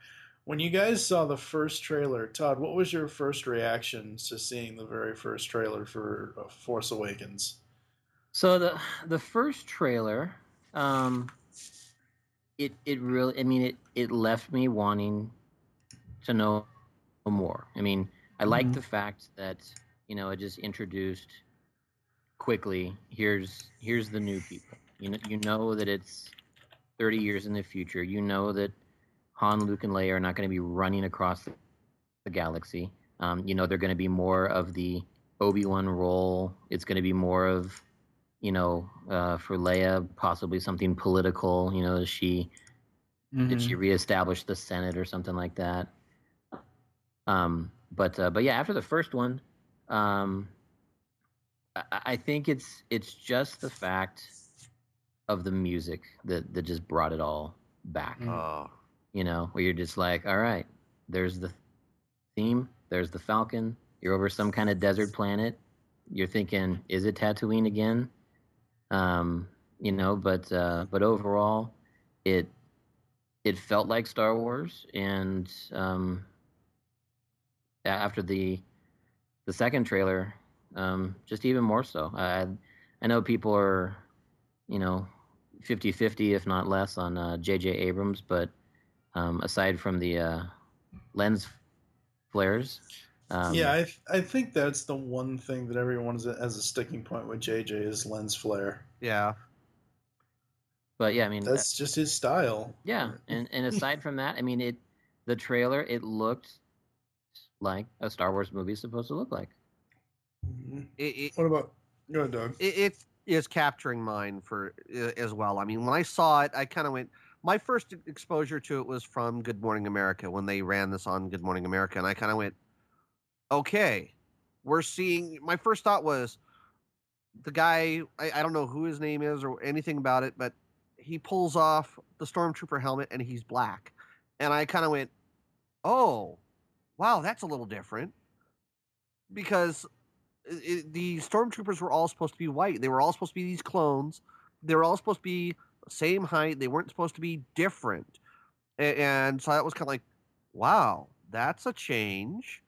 When you guys saw the first trailer, Todd, what was your first reaction to seeing the very first trailer for uh, Force Awakens? So the the first trailer, um, it it really, I mean, it it left me wanting to know more. I mean, I like Mhm. the fact that you know it just introduced quickly. Here's here's the new people. You know, you know that it's thirty years in the future. You know that Han, Luke, and Leia are not going to be running across the, the galaxy. Um, you know, they're going to be more of the Obi Wan role. It's going to be more of you know, uh, for Leia, possibly something political. You know, is she did she reestablish the Senate or something like that? Um, but uh, but yeah, after the first one, um, I, I think it's it's just the fact of the music that that just brought it all back. Mm. Oh, You know, where you're just like, all right, there's the theme, there's the Falcon. You're over some kind of desert planet. You're thinking, is it Tatooine again? Um, you know, but uh, but overall, it it felt like Star Wars, and um, a- after the the second trailer, um, just even more so. I I know people are, you know, 50-50, if not less, on uh, J.J. Abrams, but um, aside from the uh, lens flares, um, yeah, I th- I think that's the one thing that everyone has a, has a sticking point with JJ is lens flare. yeah. but yeah, I mean, That's just his style. Yeah, and and aside from that, I mean, it the trailer it looked like a Star Wars movie is supposed to look like. Mhm. It, it, What about go ahead, Doug? it, it is capturing mine for uh, as well. I mean, when I saw it, I kind of went. My first exposure to it was from Good Morning America when they ran this on Good Morning America, and I kind of went, "Okay, we're seeing." My first thought was, the guy. I, I don't know who his name is or anything about it, but he pulls off the stormtrooper helmet and he's black, and I kind of went, "Oh, wow, that's a little different," because i- i- the stormtroopers were all supposed to be white. They were all supposed to be these clones. They were all supposed to be same height. They weren't supposed to be different. A- And so that was kind of like, wow, that's a change.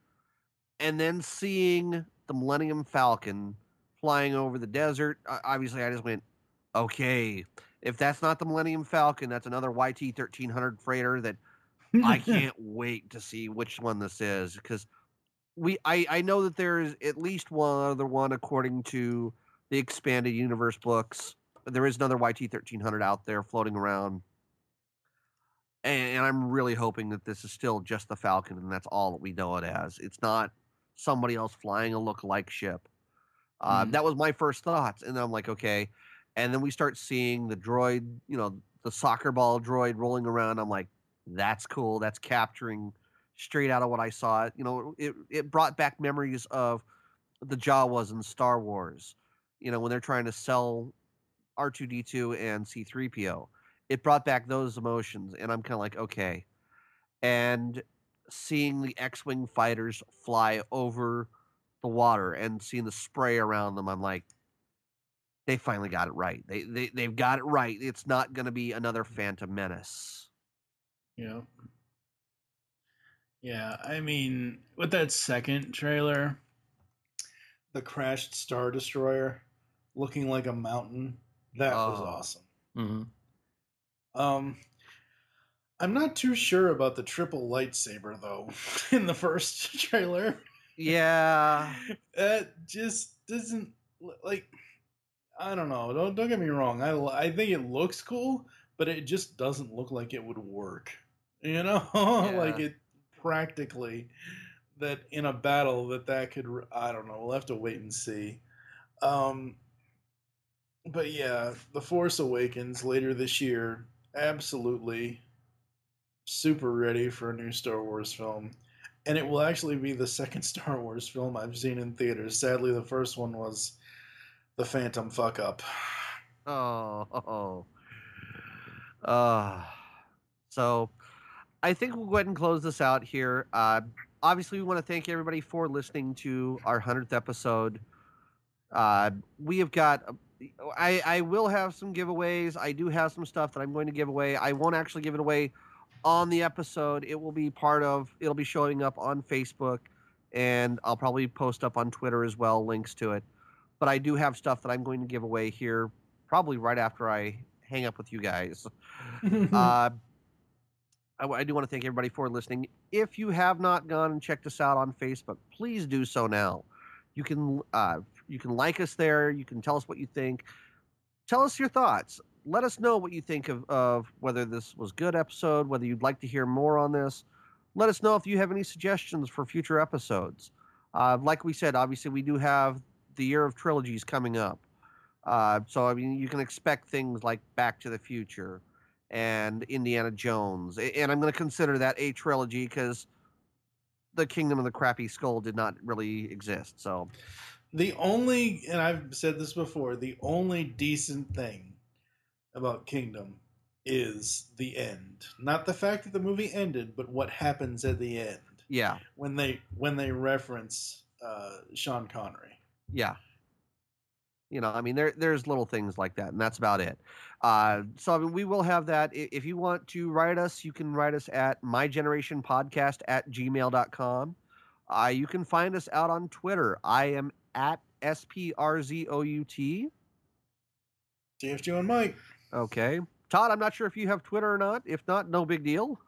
And then seeing the Millennium Falcon flying over the desert, obviously I just went, okay, if that's not the Millennium Falcon, that's another YT 1300 freighter that I can't wait to see which one this is because we I I know that there is at least one other one according to the expanded universe books. There is another YT thirteen hundred out there floating around, and, and I'm really hoping that this is still just the Falcon and that's all that we know it as. It's not somebody else flying a look-alike ship. Uh, Mhm. That was my first thoughts, and I'm like, okay. And then we start seeing the droid, you know, the soccer ball droid rolling around. I'm like, that's cool. That's capturing straight out of what I saw. You know, it it brought back memories of the Jawas in Star Wars. You know, when they're trying to sell R2D2 and C3PO. It brought back those emotions and I'm kind of like, okay. And seeing the X-wing fighters fly over the water and seeing the spray around them, I'm like they finally got it right. They they they've got it right. It's not going to be another Phantom Menace. Yeah. Yeah, I mean, with that second trailer, the crashed Star Destroyer looking like a mountain, that was Oh. awesome. hmm Um, I'm not too sure about the triple lightsaber though in the first trailer. Yeah. That just doesn't like. I don't know. Don't don't get me wrong. I I think it looks cool, but it just doesn't look like it would work. You know, like it practically that in a battle that that could. I don't know. We'll have to wait and see. Um, but yeah, The Force Awakens later this year. Absolutely, super ready for a new Star Wars film and it will actually be the second Star Wars film I've seen in theaters. Sadly, the first one was the Phantom fuck up. Oh, oh, uh, so I think we'll go ahead and close this out here. Uh, obviously, we want to thank everybody for listening to our hundredth episode. Uh, we have got. I I will have some giveaways. I do have some stuff that I'm going to give away. I won't actually give it away on the episode. It will be part of. It'll be showing up on Facebook, and I'll probably post up on Twitter as well links to it. But I do have stuff that I'm going to give away here probably right after I hang up with you guys. uh, I, I do want to thank everybody for listening. If you have not gone and checked us out on Facebook, please do so now. You can uh, you can like us there. You can tell us what you think. Tell us your thoughts. Let us know what you think of, of whether this was good episode, whether you'd like to hear more on this. Let us know if you have any suggestions for future episodes. Uh, like we said, obviously we do have the year of trilogies coming up. Uh, so I mean, you can expect things like Back to the Future and Indiana Jones, and I'm going to consider that a trilogy because the Kingdom of the Crappy Skull did not really exist. So The only, and I've said this before, the only decent thing about Kingdom is the end. Not the fact that the movie ended, but what happens at the end Yeah, when they when they reference uh, Sean Connery. yeah. You know, I mean, there there's little things like that, and that's about it. Uh, so I mean, we will have that. If you want to write us, you can write us at mygenerationpodcast at gmail.com. Uh, you can find us out on Twitter. I am at SPRZOUT. TFG and Mike. Okay. Todd, I'm not sure if you have Twitter or not. If not, no big deal.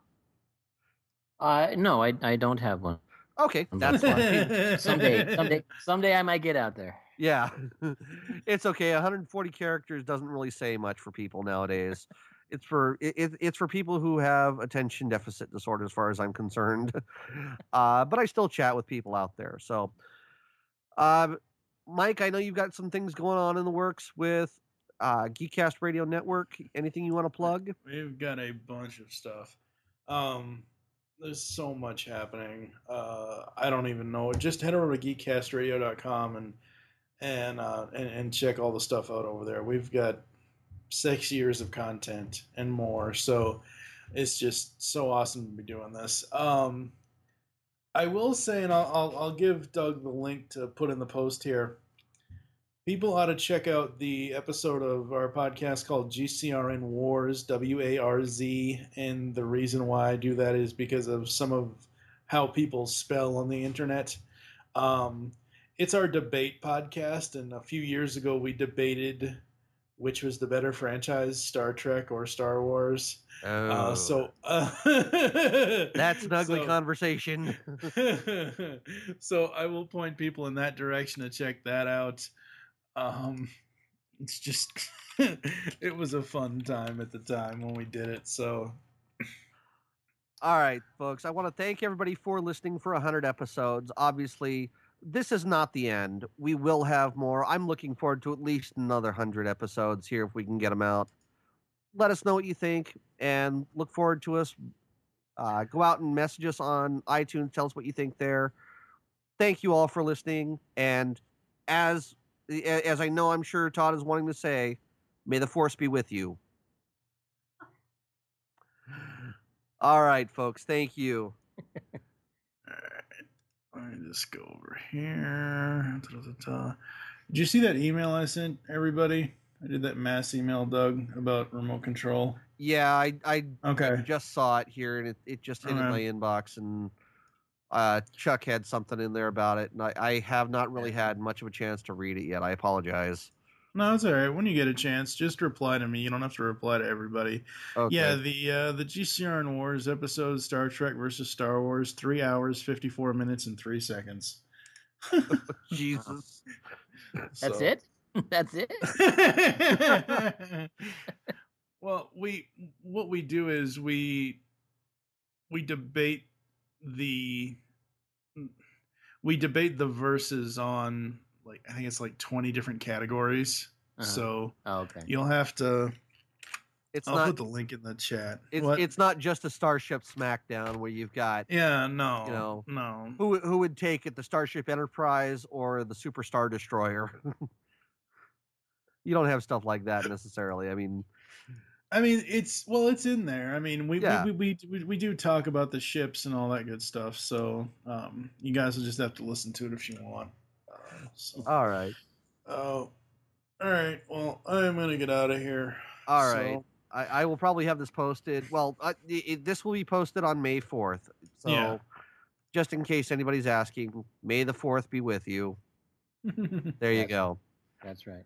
Uh, no, I I don't have one. Okay, that's fine. Someday, someday, someday I might get out there. Yeah, it's okay. 140 characters doesn't really say much for people nowadays. It's for it, it- it's for people who have attention deficit disorder, as far as I'm concerned. Uh, but I still chat with people out there. So, uh, Mike, I know you've got some things going on in the works with uh, Geekcast Radio Network. Anything you want to plug? We've got a bunch of stuff. Um, there's so much happening. Uh, I don't even know. Just head over to geekcastradio.com and and, uh, and and check all the stuff out over there. We've got six years of content and more. So it's just so awesome to be doing this. Um, I will say, and I'll, I'll I'll give Doug the link to put in the post here. People ought to check out the episode of our podcast called GCRN Wars, W A R Z. And the reason why I do that is because of some of how people spell on the internet. Um, it's our debate podcast. And a few years ago, we debated which was the better franchise, Star Trek or Star Wars. Oh, Uh, so uh, that's an ugly so- conversation. so I will point people in that direction to check that out. Um, it's just it was a fun time at the time when we did it. So All right, folks. I want to thank everybody for listening for 100 episodes. Obviously, this is not the end. We will have more. I'm looking forward to at least another 100 episodes here if we can get them out. Let us know what you think and look forward to us. Uh, go out and message us on iTunes. Tell us what you think there. Thank you all for listening. And as as I know, I'm sure Todd is wanting to say, may the force be with you. All right, folks. Thank you. Let me just go over here. Ta-ta-ta-ta. Did you see that email I sent everybody? I did that mass email, Doug, about remote control. Yeah, I I Okay. just saw it here, and it, it just hit in my inbox, and uh, Chuck had something in there about it, and I, I have not really had much of a chance to read it yet. I apologize. No, it's all right. When you get a chance, just reply to me. You don't have to reply to everybody. Okay. Yeah, the uh, the GCRN Wars episode, Star Trek versus Star Wars, three hours, fifty four minutes, and three seconds. Jesus. That's So- it. That's it. well, we what we do is we we debate the we debate the verses on like I think it's like twenty different categories. Uh-huh. So Oh, okay. you'll have to. It's I'll not. put the link in the chat. It's What? it's not just a Starship Smackdown where you've got yeah, no, you know, no. who who would take it, the Starship Enterprise or the Superstar Destroyer. you don't have stuff like that necessarily. I mean, I mean, it's well, it's in there. I mean, we Yeah. we, we, we we do talk about the ships and all that good stuff. So um, you guys will just have to listen to it if you want. Uh, so, all right, oh, all right. Well, I'm gonna get out of here. all right. So, I, I will probably have this posted. Well, uh, it, it- this will be posted on May 4th. So, Yeah. just in case anybody's asking, May the 4th be with you. There you Yes. go. That's right.